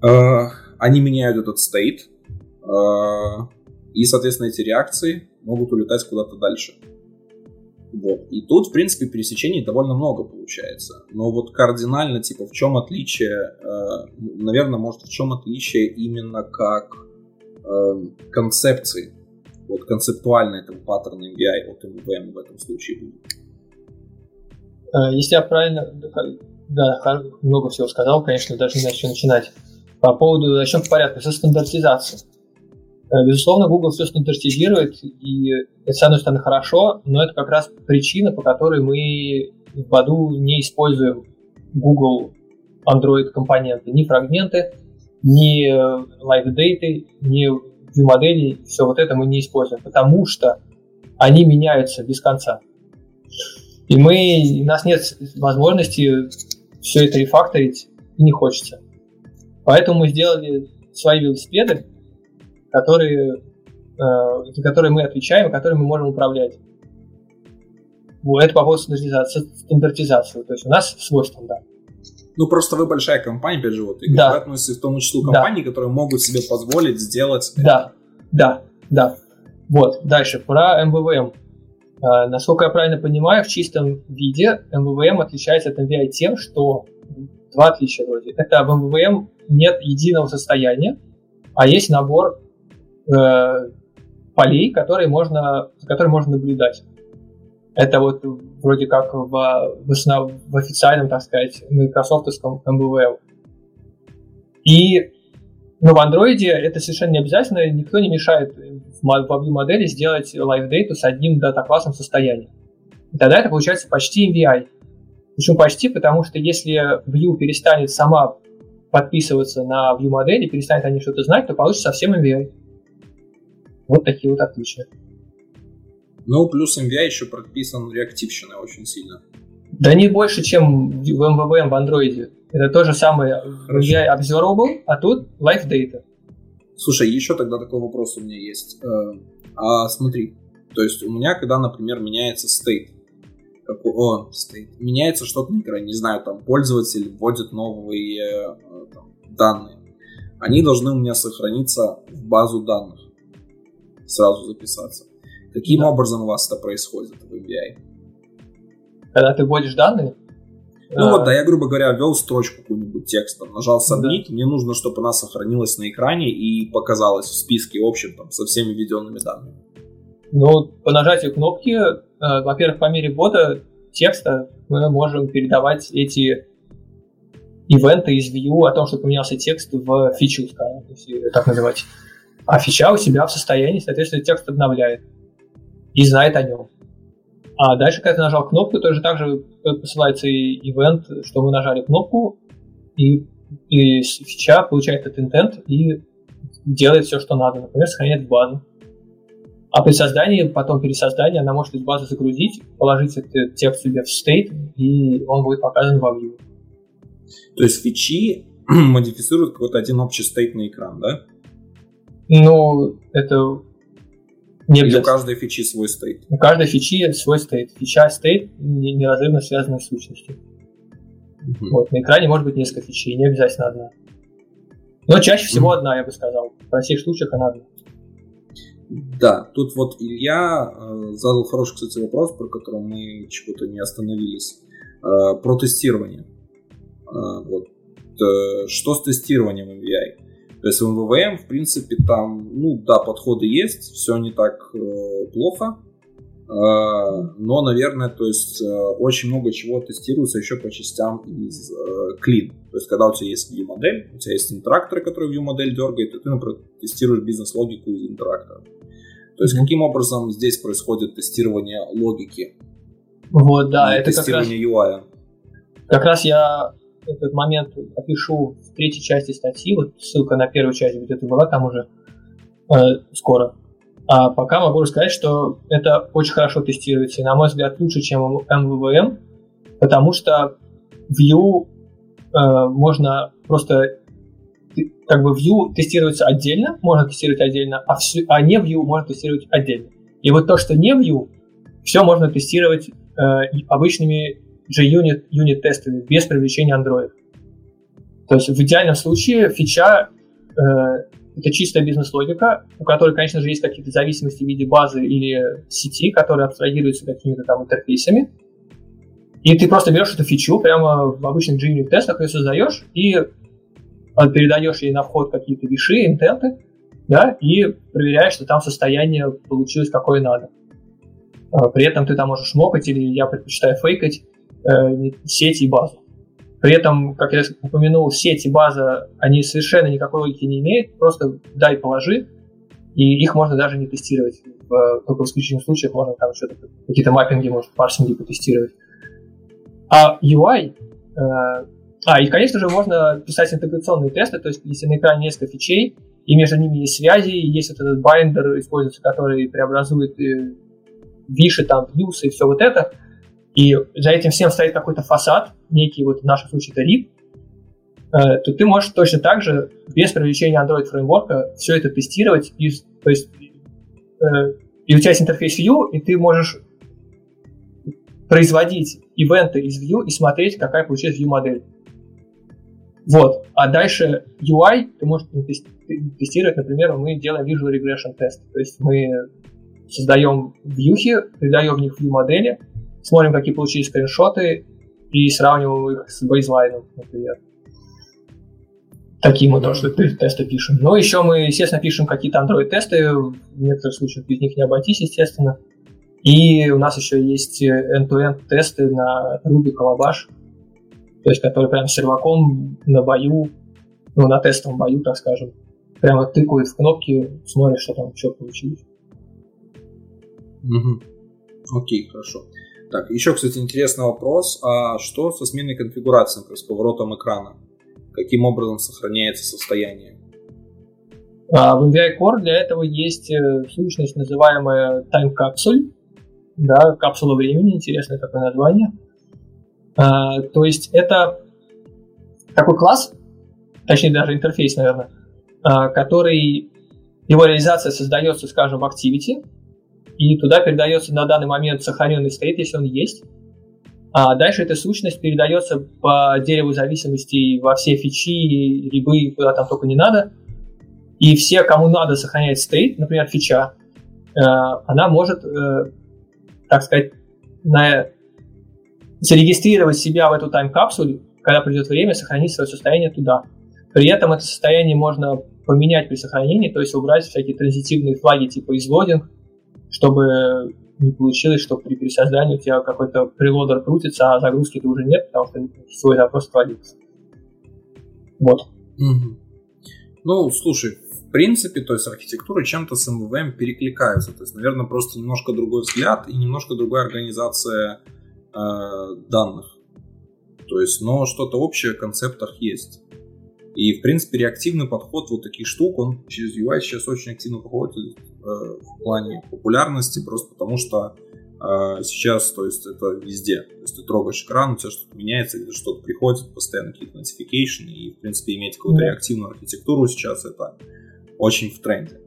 Они меняют этот state, и, соответственно, эти реакции могут улетать куда-то дальше. Вот. И тут, в принципе, пересечений довольно много получается. Но вот кардинально, типа, в чем отличие, э, наверное, может, в чем отличие именно как э, концепции, вот концептуально этого паттерна MVI от MVM в этом случае будет. Э, если я правильно, да, много всего сказал, конечно, даже не знаю, начинать. По поводу, начнем по порядку, со стандартизации. Э, безусловно, Google все стандартизирует, и это, с одной стороны, хорошо, но это как раз причина, по которой мы в Баду не используем Google Android компоненты, ни фрагменты, ни э, live data, ни модели, все вот это мы не используем, потому что они меняются без конца. И мы, у нас нет возможности все это рефакторить, и не хочется. Поэтому мы сделали свои велосипеды, которые, э, за которые мы отвечаем, которые мы можем управлять. Вот это по поводу стандартизации, стандартизации. То есть у нас свой стандарт. Ну, просто вы большая компания, опять же, вот, и да. вы относитесь к тому числу компаний, да. которые могут себе позволить сделать... Да, да, да. Вот, дальше, про МВВМ. А, насколько я правильно понимаю, в чистом виде МВВМ отличается от MVI тем, что два отличия вроде. Это в МВВМ нет единого состояния, а есть набор э, полей, которые можно, за которыми можно наблюдать. Это вот вроде как в, в, основ, в официальном, так сказать, майкрософтовском MVVM. И но в Android это совершенно не обязательно, никто не мешает в веб модели сделать live data с одним дата-классом состояния. И тогда это получается почти MVI. Почему почти? Потому что если View перестанет сама подписываться на View модели, перестанет они что-то знать, то получится совсем MVI. Вот такие вот отличия. Ну, плюс MVI еще прописан реактивщиной очень сильно. Да не больше, чем в MVVM в Android. Это то же самое Хорошо. MVI Observable, а тут Live Data. Слушай, еще тогда такой вопрос у меня есть. Э, а смотри, то есть у меня, когда, например, меняется state, как, о, state, меняется что-то на экране, не знаю, там пользователь вводит новые э, там, данные, они должны у меня сохраниться в базу данных сразу записаться. Каким да. образом у вас это происходит в MBI? Когда ты вводишь данные? Ну вот, а, да, я, грубо говоря, ввел строчку какую-нибудь текстом, нажал Submit, да. мне нужно, чтобы она сохранилась на экране и показалась в списке общем там со всеми введенными данными. Ну, по нажатию кнопки, э, во-первых, по мере ввода текста мы можем передавать эти ивенты из view о том, что поменялся текст в фичу, скажем, если так называть а фича у себя в состоянии, соответственно, текст обновляет и знает о нем. А дальше, когда ты нажал кнопку, тоже так же посылается и ивент, что мы нажали кнопку, и, и фича получает этот интент и делает все, что надо. Например, сохраняет в базу. А при создании, потом пересоздании, она может из базы загрузить, положить этот текст себе в стейт, и он будет показан во view. То есть фичи модифицируют какой-то один общий стейт на экран, да? Ну, это не Или у каждой фичи свой стейт? У каждой фичи свой стейт. Фича стейт неразрывно связаны с сущностью. Угу. Вот, на экране может быть несколько фичей, не обязательно одна. Но чаще всего угу. одна, я бы сказал. Во всех случаях она одна. Да, тут вот Илья э, задал хороший, кстати, вопрос, про который мы чего-то не остановились. Э, про тестирование. Э, вот. Э, что с тестированием MVI? То есть в МВВМ, в принципе, там, ну да, подходы есть, все не так э, плохо, э, но, наверное, то есть э, очень много чего тестируется еще по частям из э, Clean. То есть когда у тебя есть view-модель, у тебя есть интерактор, который view-модель дергает, и ты, например, тестируешь бизнес-логику из интерактора. То есть mm-hmm. каким образом здесь происходит тестирование логики? Вот, да, это тестирование как раз... UI. Как раз я этот момент опишу в третьей части статьи. Вот ссылка на первую часть где-то была там уже э, скоро. А пока могу сказать, что это очень хорошо тестируется, и, на мой взгляд, лучше, чем MVVM, потому что Vue э, можно просто как бы Vue тестируется отдельно, можно тестировать отдельно, а, все, а не Vue можно тестировать отдельно. И вот то, что не Vue, все можно тестировать э, обычными JUnit юнит тестами без привлечения Android. То есть в идеальном случае фича э, это чистая бизнес-логика, у которой, конечно же, есть какие-то зависимости в виде базы или сети, которые абстрагируются какими-то там интерфейсами. И ты просто берешь эту фичу прямо в обычных JUnit тестах ее создаешь и передаешь ей на вход какие-то виши, интенты, да, и проверяешь, что там состояние получилось какое надо. А, при этом ты там можешь мокать, или я предпочитаю фейкать э, сеть и базу. При этом, как я упомянул, сеть и база, они совершенно никакой логики не имеют, просто дай, положи, и их можно даже не тестировать. Только в исключительных случаях можно там что-то, какие-то маппинги, может, парсинги потестировать. А UI, э, а, и, конечно же, можно писать интеграционные тесты, то есть если на экране несколько фичей, и между ними есть связи, и есть вот этот binder, используется, который преобразует э, фичи, там, views и все вот это, и за этим всем стоит какой-то фасад, некий, вот в нашем случае это RIB, э, то ты можешь точно так же, без привлечения Android фреймворка, все это тестировать, и, то есть э, и у тебя есть интерфейс View, и ты можешь производить event ы из View и смотреть, какая получилась View модель. Вот. А дальше UI ты можешь тестировать, например, мы делаем Visual Regression тест. То есть мы создаем вьюхи, передаем в них view модели, смотрим, какие получились скриншоты и сравниваем их с бейзлайном, например. Такие мы тоже тесты пишем. Ну, еще мы, естественно, пишем какие-то Android-тесты, в некоторых случаях без них не обойтись, естественно. И у нас еще есть end-to-end тесты на Ruby Calabash, то есть который прям серваком на бою, ну, на тестовом бою, так скажем, прямо тыкает в кнопки, смотрит, что там, что получилось. Угу. Окей, хорошо. Так, еще, кстати, интересный вопрос. А что со сменой конфигурации, например, с поворотом экрана? Каким образом сохраняется состояние? А, в NVI Core для этого есть э, сущность, называемая Time Capsule. Да, капсула времени, интересное такое название. А, то есть это такой класс, точнее даже интерфейс, наверное, а, который, его реализация создается, скажем, в Activity, и туда передается на данный момент сохраненный стейт, если он есть. А дальше эта сущность передается по дереву зависимостей во все фичи, либо куда там только не надо. И все, кому надо сохранять стейт, например, фича, э, она может, э, так сказать, на зарегистрировать себя в эту тайм-капсуле, когда придет время, сохранить свое состояние туда. При этом это состояние можно поменять при сохранении, то есть убрать всякие транзитивные флаги типа излодинг, чтобы не получилось, что при пересоздании у тебя какой-то прелодер крутится, а загрузки-то уже нет, потому что свой запрос отвалился. Вот. Угу. Ну, слушай, в принципе, то есть архитектура чем-то с MVVM перекликается. То есть, наверное, просто немножко другой взгляд и немножко другая организация Э, данных. То есть, но что-то общее в концептах есть. И, в принципе, реактивный подход вот таких штук, он через UI сейчас очень активно проходит э, в плане популярности, просто потому что э, сейчас, то есть, это везде. То есть, ты трогаешь экран, у тебя что-то меняется, где что-то приходит, постоянно какие-то notification, и, в принципе, иметь какую-то реактивную архитектуру сейчас это очень в тренде.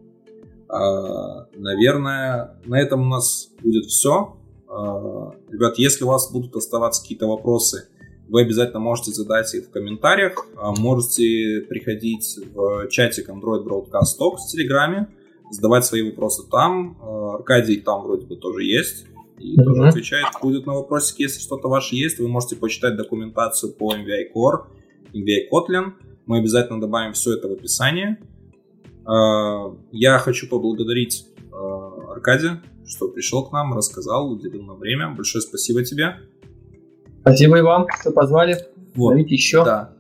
Э, наверное, на этом у нас будет все. А, ребят, если у вас будут оставаться какие-то вопросы, вы обязательно можете задать их в комментариях. А, можете приходить в чатик Android Broadcast Talk в Телеграме, задавать свои вопросы там. А, Аркадий там вроде бы тоже есть. И mm-hmm. тоже отвечает, будет на вопросики, если что-то ваше есть. Вы можете почитать документацию по MVI Core, MVI Kotlin. Мы обязательно добавим все это в описание. Я хочу поблагодарить Аркадия что пришел к нам, рассказал, уделил нам время. Большое спасибо тебе. Спасибо и вам, что позвали. Вот. Зовите еще. Да.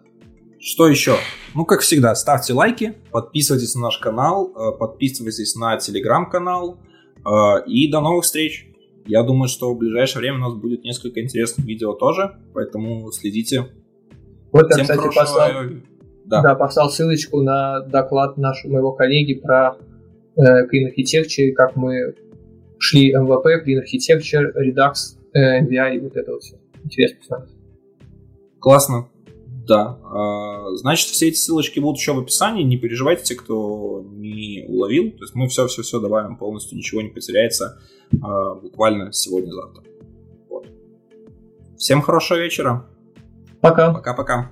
Что еще? Ну, как всегда, ставьте лайки, подписывайтесь на наш канал, э, подписывайтесь на телеграм-канал. Э, и до новых встреч. Я думаю, что в ближайшее время у нас будет несколько интересных видео тоже, поэтому следите. Вот я, кстати, послал, да. Да, послал ссылочку на доклад нашего моего коллеги про э, Clean Architecture, как мы шли MVP, Clean Architecture, Redux, э, MVI и вот это вот все. Интересно. Классно. Да. А, значит, все эти ссылочки будут еще в описании. Не переживайте, те, кто не уловил. То есть мы все-все-все добавим полностью, ничего не потеряется а, буквально сегодня-завтра. Вот. Всем хорошего вечера. Пока. Пока-пока.